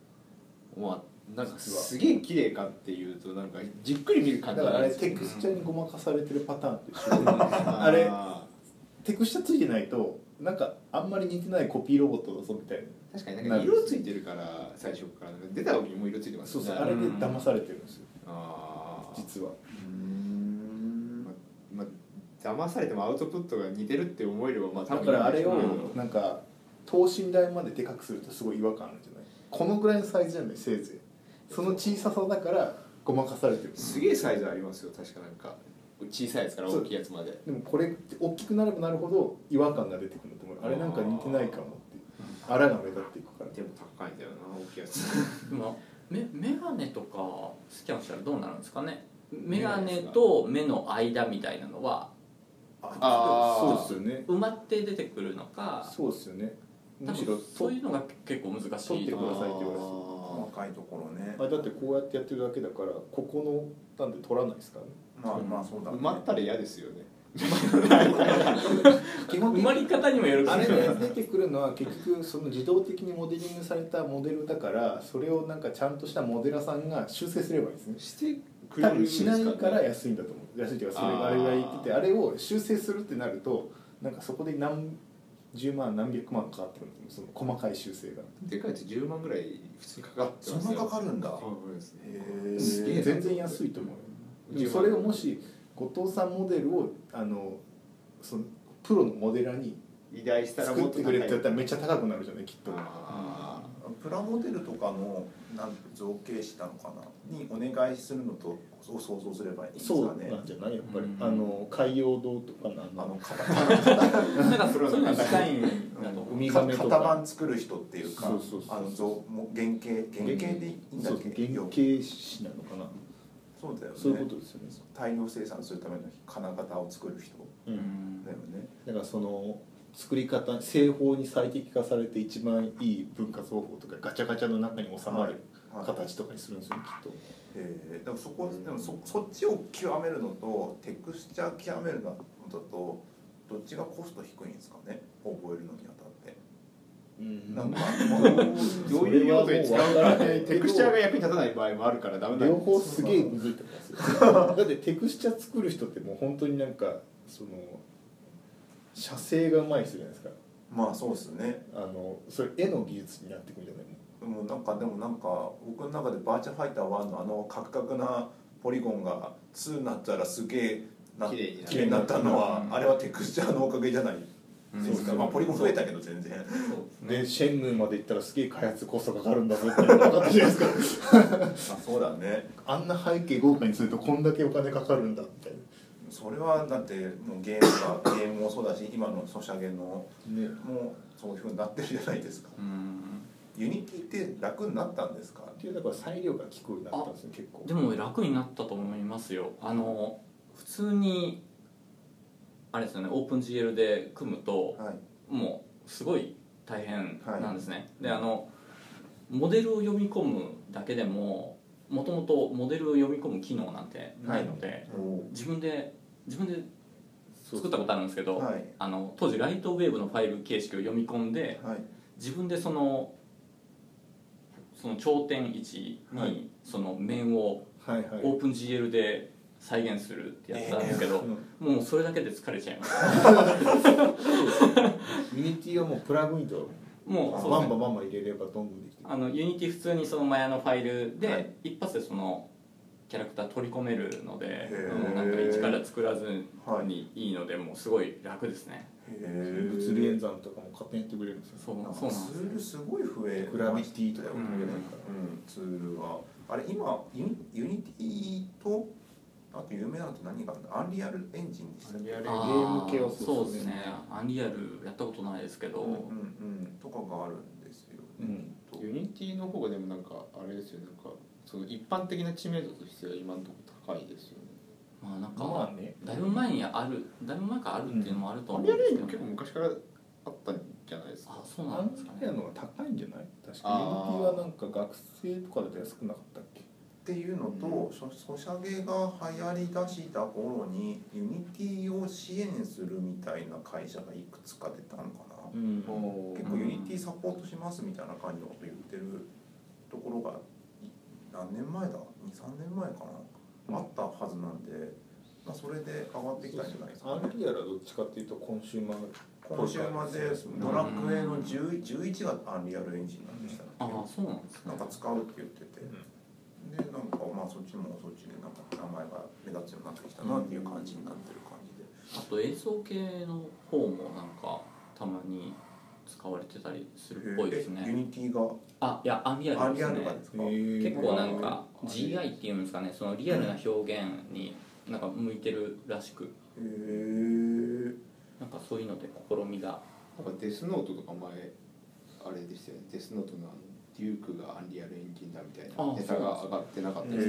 まあなんかすげえ綺麗かっていうとなんかじっくり見る感じだからあれテクスチャーにごまかされてるパターンと一緒であれテクスチャーついてないとなんかあんまり似てないコピーロボットだぞみたいな。確かになんか色ついてるから最初から。出た時にもう色ついてますそうそうあれで騙されてるんですよ。ああ実は。うん。まあ騙されてもアウトプットが似てるって思えればまあだからあれをうんなんか等身大まででかくするとすごい違和感あるんじゃない？このぐらいのサイズじゃない？せいぜい。その小ささだからごまかされてる。すげえサイズありますよ確かなんか。小さいやつから大きいやつまで。でもこれって大きくなればなるほど違和感が出てくると思う。あれなんか似てないかもってあらが目立っていくから。でも高いんだよな大きいやつ。[LAUGHS] でもメメガネとかスキャンしたらどうなるんですかね？メガネと目の間みたいなのはあー。そうですよね。埋まって出てくるのかそうですよね。多むしろ分そういうのが結構難しい。取ってくださいって言われてた。細かいところね。あだってこうやってやってるだけだからここのなんで取らないですからね。まあまあそうだね。埋まったら嫌ですよね基本埋まり方にもよるかあれもしれないで出てくるのは結局その自動的にモデリングされたモデルだからそれをなんかちゃんとしたモデラーさんが修正すればいいですね。してくれ多分るんですか、ね、しないから安いんだと思う安いっていうかそれあーあれぐらい言っててあれを修正するってなるとなんかそこで何十万何百万かかってくるその細かい修正が。でかいやつ10万ぐらい普通にかかってそんますよ。なかかるんだへえ全然安いと思うそれをもし後藤さんモデルをあのそのプロのモデラーに依頼したら作ってくれってやったららめっちゃ高くなるじゃないきっと。あプラモデルとかのなん造形師なのかなにお願いするのとを想像すればいいんですそうなんじゃないやっぱり、うん。あの海洋堂とかのあのあの型なんかそういうの近いんだと思うウミガメと。か型番作る人っていうかそうそうそうあの像もう原型原型でいいんだそうっけ原型師なのかなそうだよね。そういうことですよね、大量生産するための金型を作る人。う、うん。んだよね。だからその作り方製法に最適化されて一番いい分割方法とかガチャガチャの中に収まるはい。形とかにするんですよねきっと。え。ー、でもそこでもそそっちを極めるのとテクスチャー極めるのだとどっちがコスト低いんですかね？覚えるのにあたってなんかどういう用途に使うかそれはもう分からないけど。テクスチャーが役に立たない場合もあるからダメなん両方すげえむずいと思だってテクスチャー作る人ってもう本当になんかその写生がうまい人じゃないですか。まあそうですね。あのそれ絵の技術になってくるんじゃないのもうなんかでもなんか僕の中でバーチャファイター1のあのカクカクなポリゴンが2になったらすげえな綺麗になったのは、うんあれはテクスチャーのおかげじゃないですか、う。んまあポリゴン増えたけど全然。でシェンムーまで行ったらすげえ開発コストかかるんだぞって分かったじゃないですか。[LAUGHS] あそうだね。あんな背景豪華にするとこんだけお金かかるんだみたいそれはだってもうゲームがゲームもそうだし今のソシャゲのなね。もうそういうふうになってるじゃないですか。うん。ユニティって楽になったんですか？っていうだから裁量が効くようになったんですよ結構。でも楽になったと思いますよ。あの普通にあれですよねオープン GL で組むとはい。もうすごい大変なんですね、であのモデルを読み込むだけでももともとモデルを読み込む機能なんてないので、お自分で自分で作ったことあるんですけど、はい。あの当時ライトウェーブのファイル形式を読み込んではい。自分でそのその頂点位置はい。にその面をはいはい。 OpenGL で再現するってやつなんですけど、うんもうそれだけで疲れちゃいます。ユニティはもうプラグインともうそうね。バンバンバンバン入れればどんどんできてあの Unity 普通にそのマヤのファイルで、はい。一発でそのキャラクター取り込めるのでなんか一から作らずにいいのでもうすごい楽ですね。へ物理演算とかも勝手にやってくれるんですよそうなんです。ツールすごい増えグラビティとかうんも入れないかツールはあれ今ユニ Unity とあと有名なのって何があるんだ Unreal Engine でしたっけ？アンリアルあゲーム系はそそううですね。ねアンリアルやったことないですけど、うんうんうん。とかがあるんですよら、うね、ん、と。 Unity の方がでもなんかあれですよね。なんかその一般的な知名度としては今のところ高いですよね。まあなんか、まあね。だいぶ前にあるだいぶ前からあるっていうのもあるとアン思うんリアルエンジンですけど、も結構昔からあったんじゃないですか？あそうアンなんですかね。リアの方が高いんじゃない？確かユニティはなんか学生とかだと安くなかったっけ？っていうのと、ソソシャゲが流行りだした頃に Unity を支援するみたいな会社がいくつか出たのかな、うん。結構 Unity サポートしますみたいな感じのこと言ってるところがい何年前だ？23年前かな、あったはずなんで、まあ、それで上がってきたんじゃないですかね。アンリアルはどっちかっていうとコンシューマー。今週までドラクエの10 11が Unreal Engine なんでしたっけ？ああそうなんですね。なんか使うって言ってて、でなんかまあそっちもそっちでなんか名前が目立つようになってきたなっていう感じになってる感じで、あと映像系の方もなんかたまに使われてたりするっぽいですえユねニティがあいやアンリアルですね。ルがですか、結構なんか GI っていうんですかねそのリアルな表現になんか向いてるらしく。へえなんかそういうので試みが。なんかデスノートとか前あれですよね。デスノートのあのデュークがアンリアルエンジンだみたいあなネタが上がってなかったへです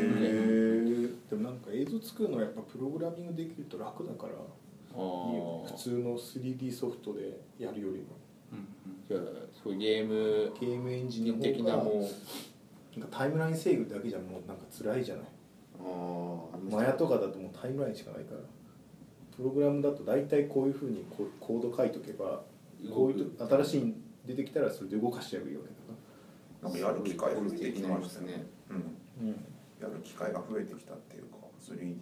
でもなんか映像作るのはやっぱプログラミングできると楽だからあいいよね普通の 3D ソフトでやるよりも。うんじゃあそういうゲームゲームエンジンの的なもうなんかタイムライン制御だけじゃもうなんか辛いじゃない。あマヤとかだともうタイムラインしかないからプログラムだと大体こういうふうにコード書いとけばこういうと新しいの出てきたらそれで動かしちゃえばいいわけだなんかやる機会増えてきましたね。ね。うん。な、やる機会が増えてきたっていうか 3D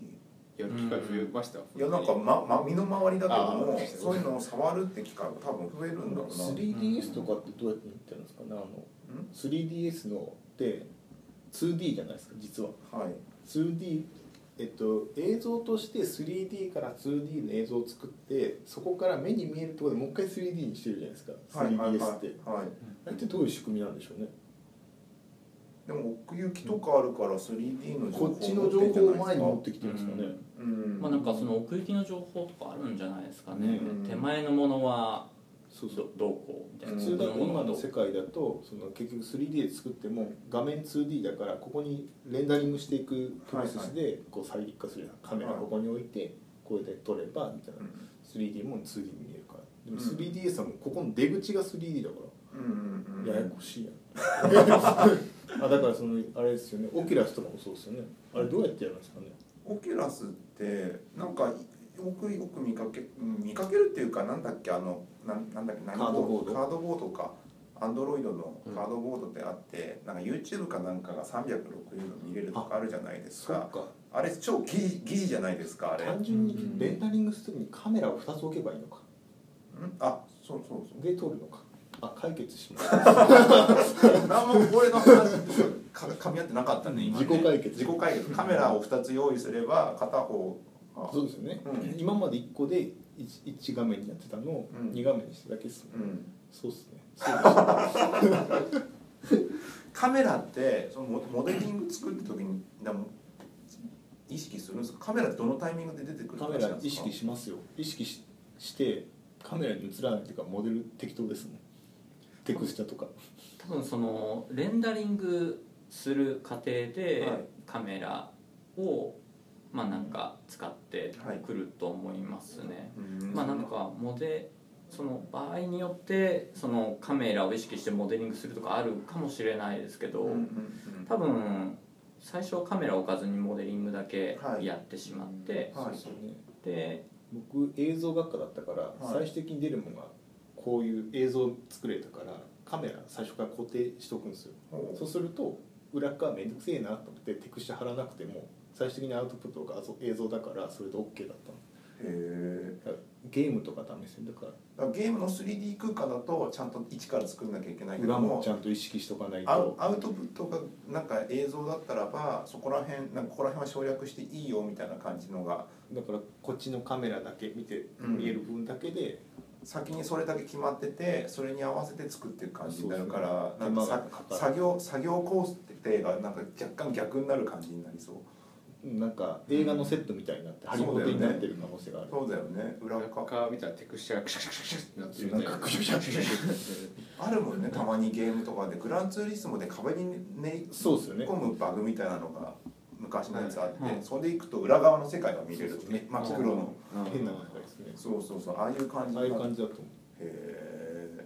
やる機会増えました？いやなんか、まま、身の回りだけどもそういうのを触るって機会が多分増えるんだろうな。3DS とかってどうやって見てるんですかね？あのん？3DS のって 2D じゃないですか実は。はい。2D えっと映像として 3D から 2D の映像を作ってそこから目に見えるところでもう一回 3D にしてるじゃないですか。3DS って、はいはい。はいはい。あれってどういう仕組みなんでしょうね？でも奥行きとかあるから 3D の情報こっちの情報を前に持ってきてるんですかね、うん。まあなんかその奥行きの情報とかあるんじゃないですかね、うん。手前のものはそうそう。どどうこうみたいな。普通だと今の世界だとその結局 3D で作っても画面 2D だからここにレンダリングしていくプロセスでこう最適化するカメラここに置いてこれで撮ればみたいな。3D も 2D に見えるから。でもうん。3DS はもうここの出口が 3D だかうんうんうん。らややこしいやん [LAUGHS] あだからそのあれですよね。 Oculus とかもそうですよね。あれどうやってやるんですかね。 Oculus ってなんかよくよく見かけうん見かけるっていうかなんだっけあのなんなんだっけ何カードボード。カードボードか。アンドロイドのカードボードってあって、なんか YouTube かなんかが360度見れるとかあるじゃないですか。あれ超疑似疑似じゃないですかあれ。ん単純にレンダリングするにカメラを2つ置けばいいのか。あそうそうそう。で撮るのかあ解決しまし何も俺の話か噛み合ってなかったね今ね。自己解決。自己解決。カメラを2つ用意すれば片方がそうですよね、うん。今まで1個で 1, 1画面にやってたのをうん。2画面にしただけですね、うん。そうっすね。そうカメラってそのモモデリング作る時にな意識するんですか？カメラってどのタイミングで出てくるカメラ意識しますよ。意識ししてカメラに映らないっていうかモデル適当ですもんテクスチャとか。多分そのレンダリングする過程ではい。カメラをまあなんか使ってはい。くると思いますね、うん。まあなんかモデその場合によってそのカメラを意識してモデリングするとかあるかもしれないですけど、多分最初カメラを置かずにモデリングだけはい。やってしまって、はい。そう。で僕映像学科だったから、はい。最終的に出るものがこういう映像作れたからカメラ最初から固定しとくんですよ。ほう。そうすると裏側めんどくせえなと思ってテクスチャ貼らなくても最終的にアウトプットが映像だからそれで OK だったの。へゲームとか試せるだからだからゲームの 3D 空間だとちゃんと一から作んなきゃいけないけど裏ももちゃんと意識しとかないと。アウトプットがなんか映像だったらばそこら辺なんかここら辺は省略していいよみたいな感じのが。だからこっちのカメラだけ見てうん見える部分だけで、先にそれだけ決まっててそれに合わせて作っていく感じになるからそうそう。なんか作業作業工程がなんか若干逆になる感じになりそう。なんか映画のセットみたいになってハリボテになってる可能性がある、そうだよね。裏裏側。側見たらテクスチャがクシャクシャクシャってなってるみたいななんかクシャクシャクシャクシャあるもんねたまにゲームとかでグランツーリスモで壁に練りそうですよね込むバグみたいなのが昔のやつあって、それでいくと裏側の世界が見れるそうですね真っ黒のうん変な感じですね。そうそうそう。ああいう感じああいう感じだと思う。へえ。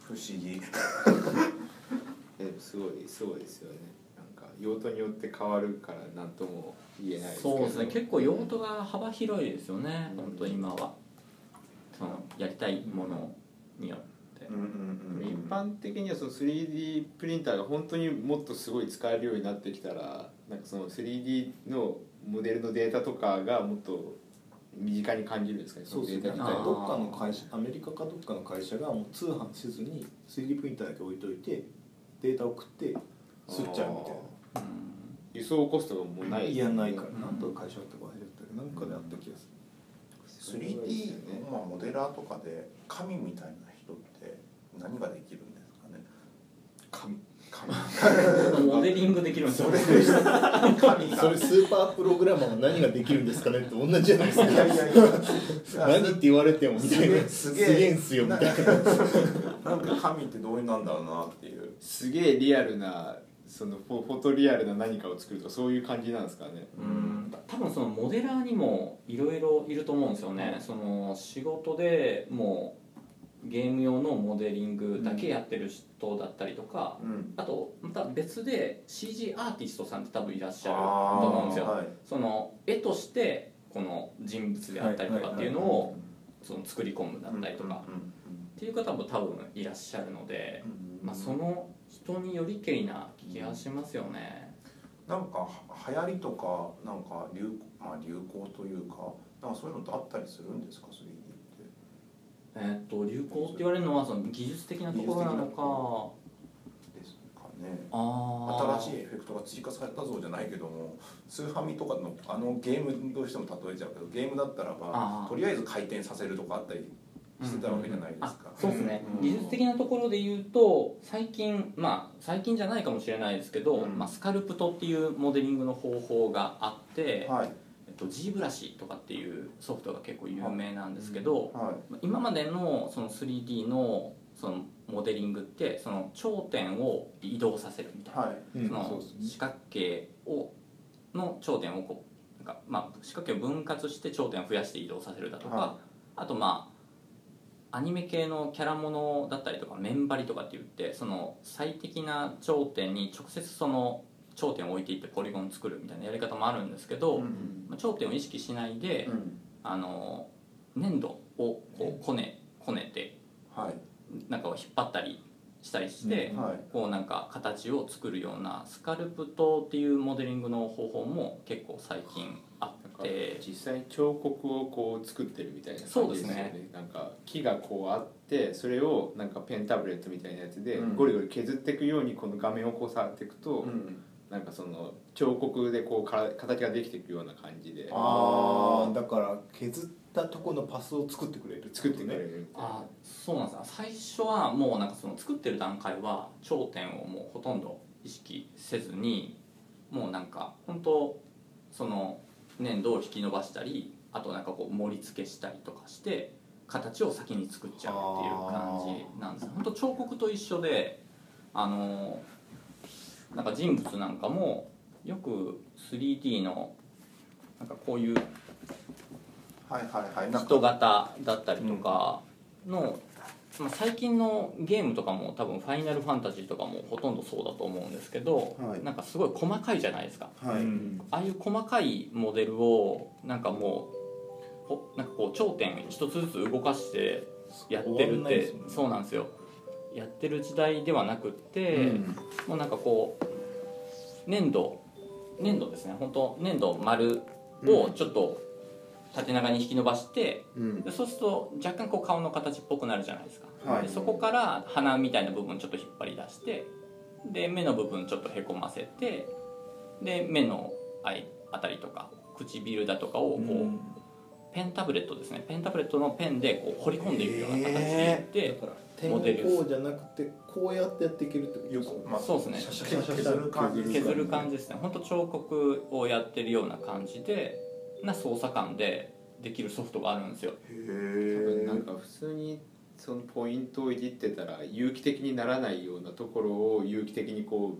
不思議。[LAUGHS] えすごいすごいですよね。なんか用途によって変わるから何とも言えないですけど。そうですね。結構用途が幅広いですよね。本当今は。そのやりたいものによって。うんうんうんうん。一般的にはその 3D プリンターが本当にもっとすごい使えるようになってきたらなんかその 3D のモデルのデータとかがもっと身近に感じるんですかねそうですね。のデータ自体あーどっかの会社アメリカかどっかの会社がもう通販せずに 3D プリンターだけ置いといてデータ送って吸っちゃうみたいな。輸送コストがもうないいやないから。うん。なんとか会社だったか忘れちゃったけどなんかであった気がする。3D まあモデラーとかで神みたいな人って何ができる？んですかね紙神 [LAUGHS] モデリングできるんですよ。それスーパープログラマーは何ができるんですかねって同じじゃないですか。いやいやいや。何って言われてもみたいな。すげえすげえ。んすよみたいな。なんか神ってどういうなんだろうなっていう。すげえリアルなそのフォフォトリアルな何かを作るとかそういう感じなんですかね。うん。多分そのモデラーにもいろいろいると思うんですよね、その仕事でもうゲーム用のモデリングだけやってる人だったりとか、うん。あとまた別で CG アーティストさんって多分いらっしゃると思うんですよ、はい。その絵としてこの人物であったりとかっていうのをその作り込むだったりとかっていう方も多分いらっしゃるので、うん。まあ、その人によりけりな気がしますよね。なんかは流行りとかなんか流,、まあ、流行というかなんかそういうのってあったりするんですか？3D ってえーっと流行って言われるのはその技術的なところなのか。ですかね。あ新しいエフェクトが追加されたぞじゃないけどもスーファミとかのあのゲームどうしても例えちゃうけどゲームだったらばとりあえず回転させるとかあったりしてたわけじゃないですあか、そうですね、うん。技術的なところで言うと最近まあ最近じゃないかもしれないですけど、うん。まあ、スカルプトっていうモデリングの方法があって、はいと、G ブラシとかっていうソフトが結構有名なんですけど、はい。今までのその 3D のそのモデリングってその頂点を移動させるみたいな、はい。うん。その四角形をの頂点をこうなんか、まあ、四角形を分割して頂点を増やして移動させるだとか、はあとまあアニメ系のキャラものだったりとか面張りとかって言ってその最適な頂点に直接その頂点を置いていってポリゴン作るみたいなやり方もあるんですけど、うんまあ、頂点を意識しないで、うん。あの粘土をこうこねこねてはい。なんかを引っ張ったりしたりして、はい。こうなんか形を作るようなスカルプトっていうモデリングの方法も結構最近あって。実際に彫刻をこう作ってるみたいなそうで感じですねね。なんか木がこうあってそれをなんかペンタブレットみたいなやつでうん。ゴリゴリ削っていくようにこの画面をこう触っていくと、うんなんかその彫刻でこうから形ができていくような感じで。ああだから削ったとこのパスを作ってくれる作ってくれねるあそうなんです。よ最初はもうなんかその作ってる段階は頂点をもうほとんど意識せずにもうなんか本当その粘土を引き伸ばしたりあとなんかこう盛り付けしたりとかして形を先に作っちゃうっていう感じなんです本当彫刻と一緒であのなんか人物なんかもよく 3D のなんかこういうはいはいはい。なんか。人型だったりとかの、まあ、最近のゲームとかも多分「ファイナルファンタジー」とかもほとんどそうだと思うんですけど、はい。なんかすごい細かいじゃないですか。はい、うん。ああいう細かいモデルをなんかもうほなんかこう頂点一つずつ動かしてやってるってそうなんですよやってる時代ではなくって、もうなんかこう粘土粘土ですね。本当粘土丸をちょっと縦長に引き伸ばして、うん。でそうすると若干こう顔の形っぽくなるじゃないですか、はい。でそこから鼻みたいな部分ちょっと引っ張り出してで目の部分ちょっとへこませてで目のあいあたりとか唇だとかをこう、うんペンタブレットですね。ペンタブレットのペンでこう彫り込んでいくような形でいって、だから点モデル。こうじゃなくてこうやってやっていけるってこと？ですかまあそうですね。削る感じ削る感じですね本当彫刻をやってるような感じでな操作感でできるソフトがあるんですよへ多分えなんか普通にそのポイントをいじってたら有機的にならないようなところを有機的にこ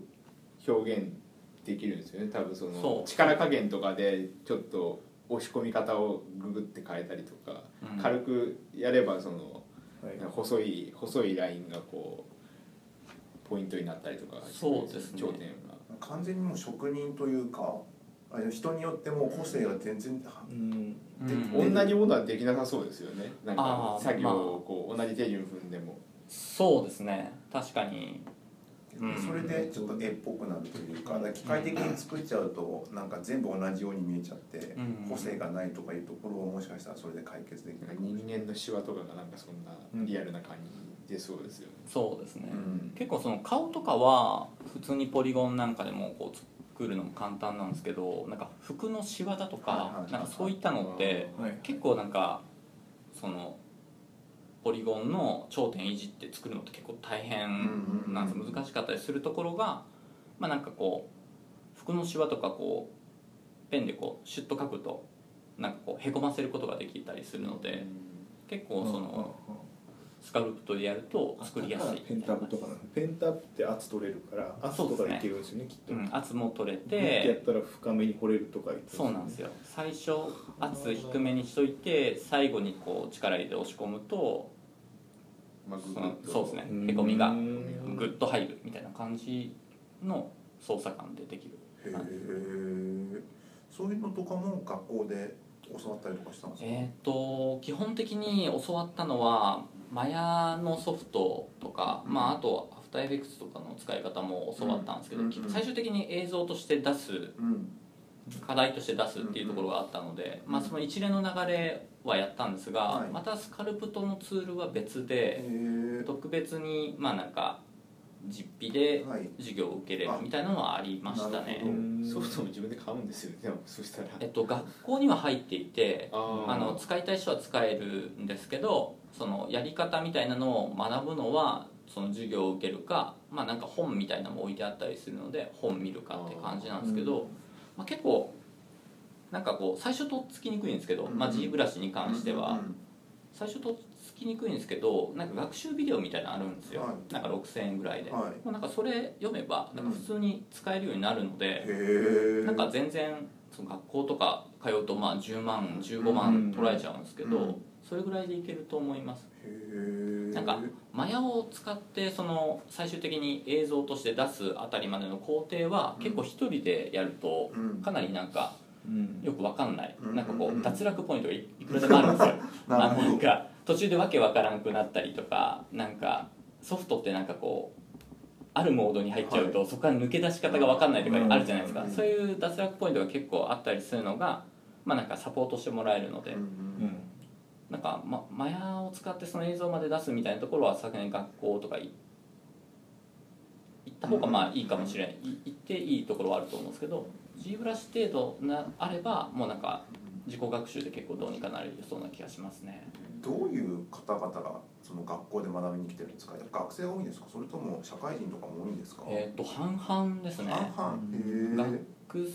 う表現できるんですよね多分そそのう力加減とかでちょっと押し込み方をググって変えたりとか、うん。軽くやればそのはい。細い細いラインがこうポイントになったりとかそうですね。頂点が。完全にもう職人というか人によってもう個性が全然うん。うん。同じものはできなさそうですよね。なんか作業をこう同じ手順踏んでも。そうですね。確かに。うんそれでちょっと絵っぽくなるというか機械的に作っちゃうとなんか全部同じように見えちゃってうん個性がないとかいうところをもしかしたらそれで解決できるなんか人間のシワとかがなんかそんなリアルな感じでそうですよね、そうですね、うん。結構その顔とかは普通にポリゴンなんかでもこう作るのも簡単なんですけどなんか服のシワだとか,、なんかそういったのってはい。結構なんかそのポリゴンの頂点いじって作るのって結構大変なんですうんうん難しかったりするところがまあなんかこう服のシワとかこうペンでこうシュッと描くとなんかこうへこませることができたりするので結構そのスカルプトでやると作りやすい。ペンタブとかなのペンタブって圧取れるから圧とかでいけるんですよねきっと、うん、圧も取れて。やてったら深めに掘れるとか言ってそうなんですよ。最初圧低めにしといて最後にこう力入れて押し込むとまあ、グそそうですね。うん。へこみがグッと入るみたいな感じの操作感でできるへえ。そういうのとかも学校で教わったりとかしたんですか？えっ、と基本的に教わったのはマヤのソフトとか、まあ、あとアフターエフェクツとかの使い方も教わったんですけど、うん。うん最終的に映像として出すうん。課題として出すっていうところがあったので、まあ、その一連の流れはやったんですが、はい。またスカルプトのツールは別へでえ特別にまあなんか実費ではい。授業を受けれるみたいなのはありましたね。ソフトも自分で買うんですよねでもそしたら。えっと、学校には入っていてあの使いたい人は使えるんですけどそのやり方みたいなのを学ぶのはその授業を受けるか、まあ、なんか本みたいなのも置いてあったりするので本見るかって感じなんですけど、まあ、結構なんかこう最初とっつきにくいんですけど、まあ、うん G ブラシに関しては。うん最初とっつきにくいんですけどなんか学習ビデオみたいなのあるんですよ、はい。なんか6000円ぐらいで、はい。なんかそれ読めばなんか普通に使えるようになるので、へえ。なんか全然その学校とか通うとまあ10万15万取られちゃうんですけど、うんそれぐらいでいけると思います。へえなんかマヤを使ってその最終的に映像として出すあたりまでの工程は結構一人でやるとうん。かなりなんかうん。よくわかんない。うん。なんかこう脱落ポイントがいいくらでもあるんですよ。[LAUGHS] なるほど。なんか途中でわけわからんくなったりとかなんかソフトってなんかこうあるモードに入っちゃうと、そこから抜け出し方が分かんないとかあるじゃないですか、うん。そういう脱落ポイントが結構あったりするのがまあなんかサポートしてもらえるので、うん。うんなんか、ま、マヤを使ってその映像まで出すみたいなところは昨年学校とかい行った方がまあいいかもしれない、い行っていいところはあると思うんですけど G ブラシ程度なあればもうなんか自己学習で結構どうにかなりそうな気がしますね。どういう方々がその学校で学びに来てるんですか？学生が多いんですか？それとも社会人とかも多いんですか？えっ、と半々ですね。半々。へ学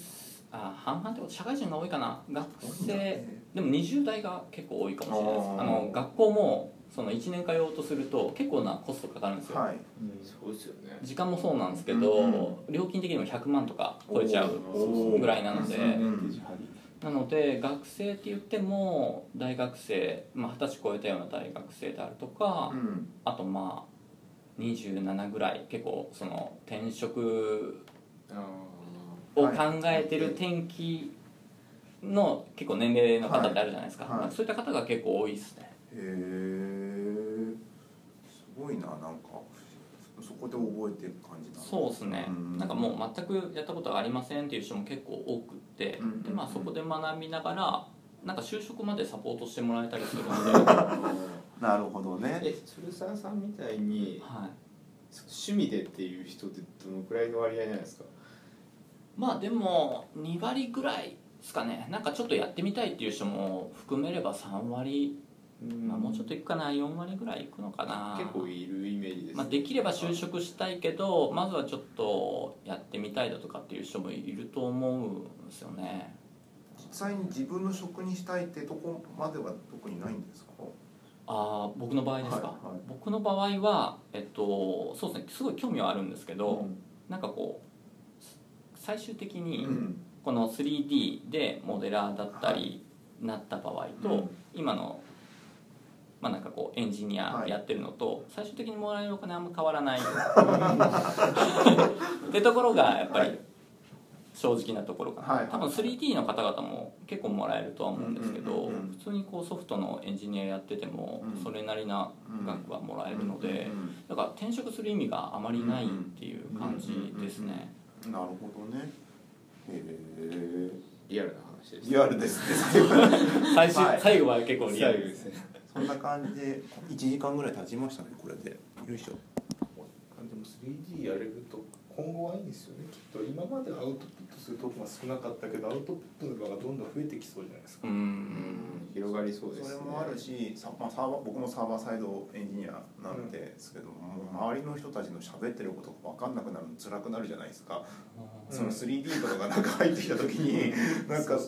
あ半々ってこと社会人が多いかな。学生でも20代が結構多いかもしれないです。あの学校もその1年通おうとすると結構なコストかかるんですよ、はい。そうですよね。時間もそうなんですけど、うん料金的にも100万とか超えちゃうぐらいなので。うん。なので学生って言っても大学生まあ二十歳超えたような大学生であるとか、うん。あとまあ27ぐらい結構その転職あを考えてる転機の結構年齢の方ってあるじゃないですか、はい。はい。そういった方が結構多いですね。へえすごいななんか。そこで覚えてる感じそうですね、うん。なんかもう全くやったことがありませんっていう人も結構多くって、うんでまあそこで学びながらなんか就職までサポートしてもらえたりするので、[LAUGHS] なるほどね。え鶴沢さんみたいにはい、趣味でっていう人ってどのくらいの割合なんですか？まあでも2割ぐらいですかね。なんかちょっとやってみたいっていう人も含めれば3割、まあ、もうちょっといくかな。4割ぐらいいくのかな。結構いるイメージです、まあ、できれば就職したいけどまずはちょっとやってみたいだとかっていう人もいると思うんですよね。実際に自分の職にしたいってとこまでは特にないんですか？ああ僕の場合ですか、はいはい。僕の場合はえっとそうですね。すごい興味はあるんですけど、うん。なんかこう最終的にうんこの 3D でモデラーだったりなった場合と、うん。今のまあなんかこうエンジニアやってるのと、最終的にもらえるお金あんま変わらない。[LAUGHS] ってところがやっぱり正直なところかな、はい。多分 3D の方々も結構もらえるとは思うんですけど、普通にこうソフトのエンジニアやっててもうん。それなりな額はもらえるので、だから転職する意味があまりないっていう感じですね。うんなるほどね。へえリアルな話ですリアルですね。最終、はい。最後は結構リアル。ですね。そんな感じで1時間ぐらい経ちましたねこれで。よいしょ。でも 3D やれると今後はいいんですよねきっと。今までアウトプットするとこが少なかったけどアウトプットの場がどんどん増えてきそうじゃないですか。ううんん。広がりそうですね。それもあるしさ、まあ、サーバー僕もサーバーサイドエンジニアなんですけども、もう周りの人たちの喋ってることが分かんなくなるの辛くなるじゃないですか、その 3D とかがなん。か入ってきた時になんかね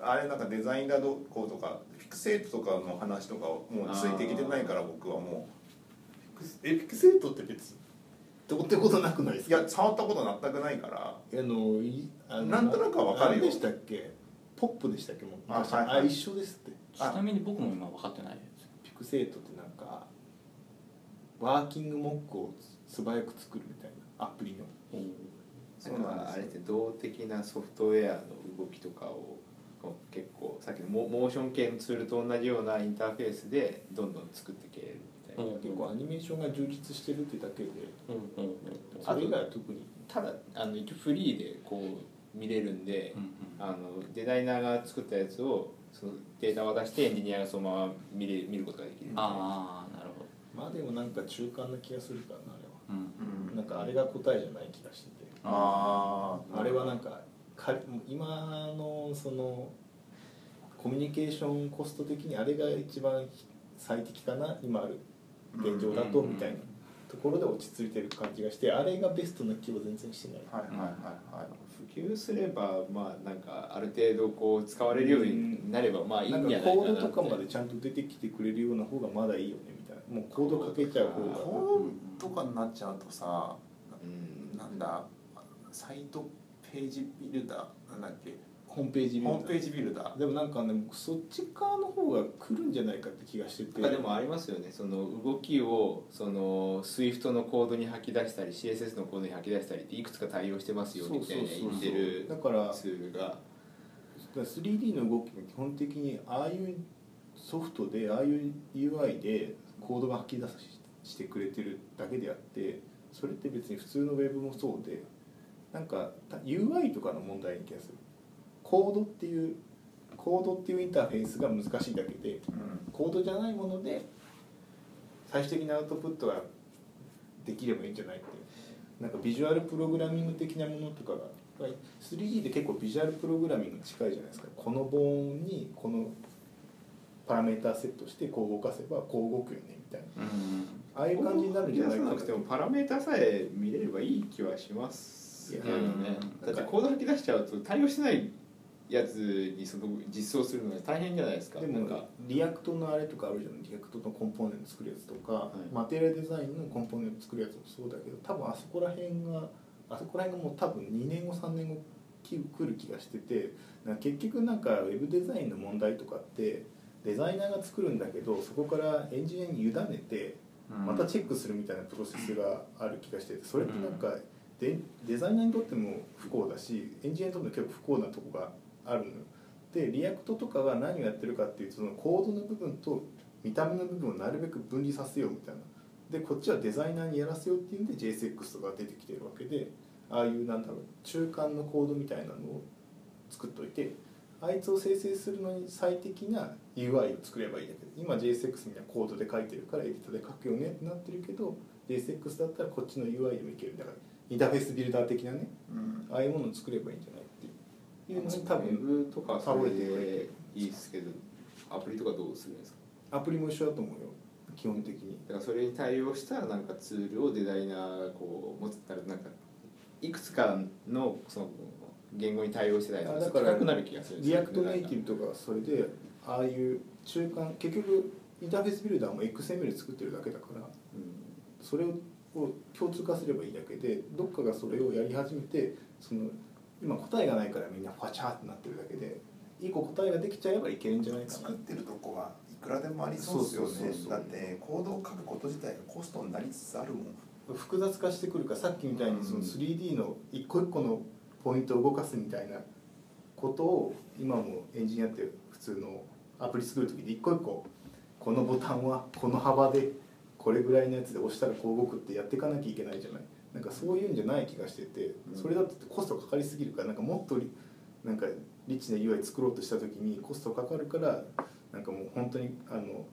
あれなんかデザインだどうこうとかフィクセートとかの話とかもうついてきてないから僕はもエピクセートって別にどうってことなくないでうすか？いや触ったこと全くないから。あのいあのなんとなくは分かるよ。何でしたっけ？ポップでしたっけ？もう。あ昔はいはい。あ一緒ですって。ちなみに僕も今分かってないです。ピクセートってなんかワーキングモックを素早く作るみたいなアプリの。そうなんです。あれって動的なソフトウェアの動きとかをこう結構さっきのモモーション系のツールと同じようなインターフェースでどんどん作っていける結構アニメーションが充実してるってだけでうんうんうん。それ以外は特に。ただあの一応フリーでこう見れるんで、うんあのデザイナーが作ったやつをそのデータを渡してエンジニアがそのまま見れ見ることができるああなるほど。まあでもなんか中間な気がするからなあれは。うんうんなんかあれが答えじゃない気がしてて。あああれはなんかか今のそのコミュニケーションコスト的にあれが一番最適かな今ある現状だとみたいなところで落ち着いてる感じがしてあれがベストな気は全然してない。はいはいはいはい。普及すればまあなんかある程度こう使われるようになればまあいいなんんじゃないかなかコードとかまでちゃんと出てきてくれるような方がまだいいよねみたいな。もうコードかけちゃう方が。コードとかになっちゃうとさうん。なんだサイトページビルダーなんだっけホームページビルダー。ホームページビルダー。でもなんかね僕そっち側の方が来るんじゃないかって気がしてて。でもありますよね。その動きをその SWIFT のコードに吐き出したり CSS のコードに吐き出したりっていくつか対応してますよみたいな言ってるだからツールが。3D の動きが基本的にああいうソフトでああいう UI でコードが吐き出ししてくれてるだけであってそれって別に普通のウェブもそうでなんかた UI とかの問題に気がするコードっていうコードっていうインターフェースが難しいだけでうん。コードじゃないもので最終的なアウトプットができればいいんじゃないっていう。なんかビジュアルプログラミング的なものとかが 3D って結構ビジュアルプログラミングに近いじゃないですか。このボーンにこのパラメータセットしてこう動かせばこう動くよねみたいな。うん。ああいう感じになるんじゃないかななくてもパラメータさえ見れればいい気はしますけどね。うんだってコード吐き出しちゃうと対応してないやつにその実装するのが大変じゃないですか。でもなんか。 React のあれとかあるじゃない？ React のコンポーネント作るやつとか、い。マテリアルデザインのコンポーネント作るやつもそうだけど多分あそこら辺があそこら辺がもう多分2年後3年後き来る気がしてて結局なんかウェブデザインの問題とかってデザイナーが作るんだけどそこからエンジニアに委ねてまたチェックするみたいなプロセスがある気がしててそれってなんかデデザイナーにとっても不幸だしエンジニアにとっても結構不幸なとこがあるの。よで React とかが何をやってるかっていうそのコードの部分と見た目の部分をなるべく分離させようみたいな。でこっちはデザイナーにやらせようっていうんで JSX とか出てきてるわけでああいうなんだろう中間のコードみたいなのを作っといてあいつを生成するのに最適な UI を作ればいいだけど今 JSX みたいなコードで書いてるからエディターで書くよねってなってるけど JSX だったらこっちの UI でもいける。だからインターフェースビルダー的なねうん。ああいうものを作ればいいんじゃないいうのに多ウェ分ブとかそれでいいですけどアプリとかどうするんですか？アプリも一緒だと思うよ。基本的に。だからそれに対応したなんかツールをデザイナーがこう持ってたらなんかいくつかのその言語に対応してたりとかあだから少なくなる気がする React Native とかそれでああいう中間結局インターフェースビルダーも XML 作ってるだけだからそれを共通化すればいいだけでどっかがそれをやり始めてその今答えがないからみんなファチャーってなってるだけで一個答えができちゃえばいけるんじゃないかな。作ってるとこはいくらでもありそうですよね。だってコードを書くこと自体がコストになりつつあるもん。複雑化してくるからさっきみたいにその 3D の一個一個のポポイントを動かすみたいなことを今もエンジニアって普通のアプリ作る時で一個一個このボタンはこの幅でこれぐらいのやつで押したらこう動くってやっていかなきゃいけないじゃないなんかそういうんじゃない気がしててそれだとコストかかりすぎるからなんかもっとリなんかリッチな UI 作ろうとした時にコストかかるからなんかもう本当にあの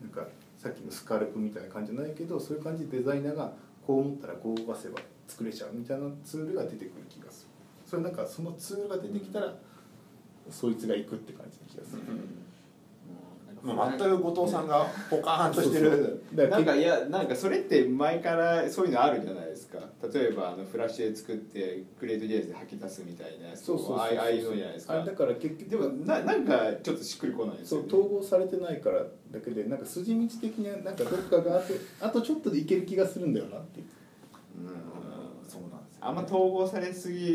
なんかさっきのスカルプみたいな感じじゃないけどそういう感じでデザイナーがこう思ったらこう動かせば作れちゃうみたいなツールが出てくる気がする。それなんかそのツールが出てきたらそいつが行くって感じな気がする、もう全く後藤さんがポカーンとしてる。なんかいやなんかそれって前からそういうのあるじゃないですか。例えばあのフラッシュで作ってクリエイト JS で吐き出すみたいなやつそうそうああいうのじゃないですか。だから結局でもななんかちょっとしっくりこないですよ、ね、そう統合されてないからだけでなんか筋道的にはなんかどっかがあってあとちょっとでいける気がするんだよなっていう。うんあんま統合されすぎ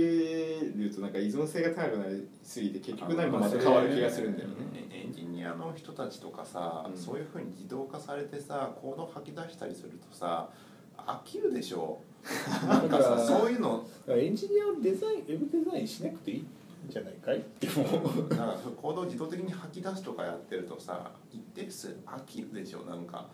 るとなんか依存性が高くなりすぎて結局なんかまた変わる気がするんだよね。エンジニアの人たちとかさ、うん。そういうふうに自動化されてさコード吐き出したりするとさ飽きるでしょ。[LAUGHS] なんかさそういうの。エンジニアをデザインウェブデザインしなくていいんじゃないかいって思う。なんかコードを自動的に吐き出すとかやってるとさ一定数飽きるでしょ。なんか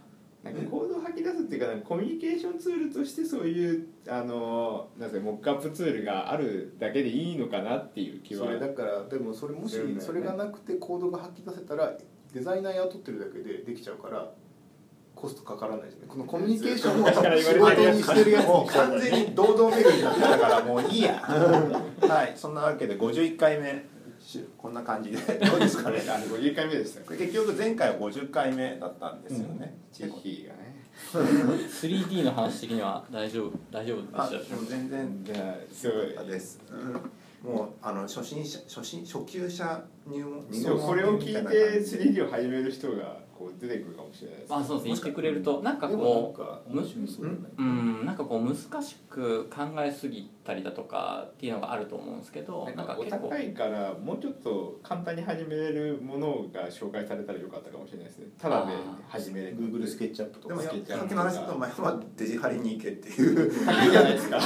なんかコードを吐き出すっていうかなんかコミュニケーションツールとしてそういうあのなんかモックアップツールがあるだけでいいのかなっていう気は。それだからでもそれもしそれがなくてコードが吐き出せたらデザイナー雇ってるだけでできちゃうからコストかからないですね。このコミュニケーションを仕事にしてるやつもう完全に堂々巡りになってたからもういいや。[LAUGHS] はいそんなわけで51回目。しこんな感じで。どうですかね。あの50回目でした。これ結局前回は50回目だったんですよね、地域がね。3D の話的には大丈夫大丈夫あでした。もう全然じゃあすごい。です、もうあの初心者初心初級者入門これを聞いてみたな感じで。3D を始める人がこう出てくるかもしれないです。あそうですね。言ってくれると。なんかでもなんこかうん。なんかこう難しく考えすぎたりだとかっていうのがあると思うんですけどなんかお高いからもうちょっと簡単に始めれるものが紹介されたらよかったかもしれないですね。ただで始めれる。Google スケッチアップとか。でもやスケッチアップさっきの話と前はデジハリに行けっていう。[LAUGHS] いいじゃないですか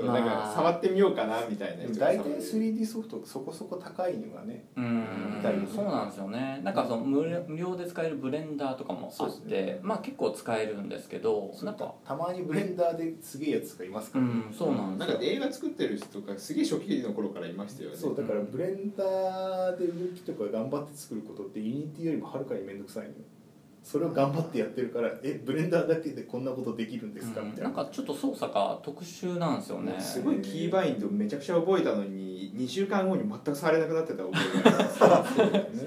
そうまあなんか触ってみようかなみたいな大体 3D ソフトそこそこ高いのがねうん。そうなんですよね。なんかその無料無料で使えるブレンダーとかもあそうって、ね。まあ結構使えるんですけどなんかたまにブレンダーですげえやつがいますうから、ねんそうなんですよ。なんか映画作ってる人とかすげえ初期の頃からいましたよねそうだからブレンダーで動きとか頑張って作ることって Unity よりもはるかに面倒くさいのよそれを頑張ってやってるからえブレンダーだけでこんなことできるんですか、みたいな。うんなんかちょっと操作が特殊なんですよね。すごいキーバインドめちゃくちゃ覚えたのに2週間後に全く触れなくなってた覚えがあります。[LAUGHS] [LAUGHS] ね。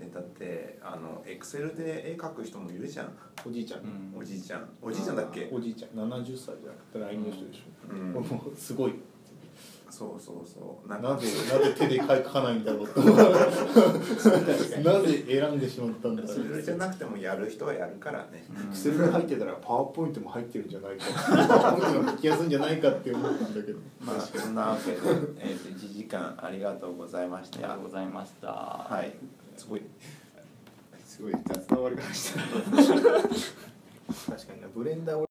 えだってあのエクセルで絵描く人もいるじゃん。おじいちゃん、うんおじいちゃん。おじいちゃんだっけ？おじいちゃん。70歳じゃなくて LINE の人でしょ、うん。[LAUGHS] もうすごいそうそうそう。ななんぜなぜ手で書かないんだろうと。なぜ選んでしまったんだろそうれじゃなくてもやる人はやるからね。うん。エクセルが入ってたらパワーポイントも入ってるんじゃないかパワーポイントの書きやすいんじゃないかって思ったんだけど。まあそんなわけで、えー、と1時間ありがとうございました。ありがとうございました。はい。すごい。すごい雑な終わり方した。確かにな。ブレンダー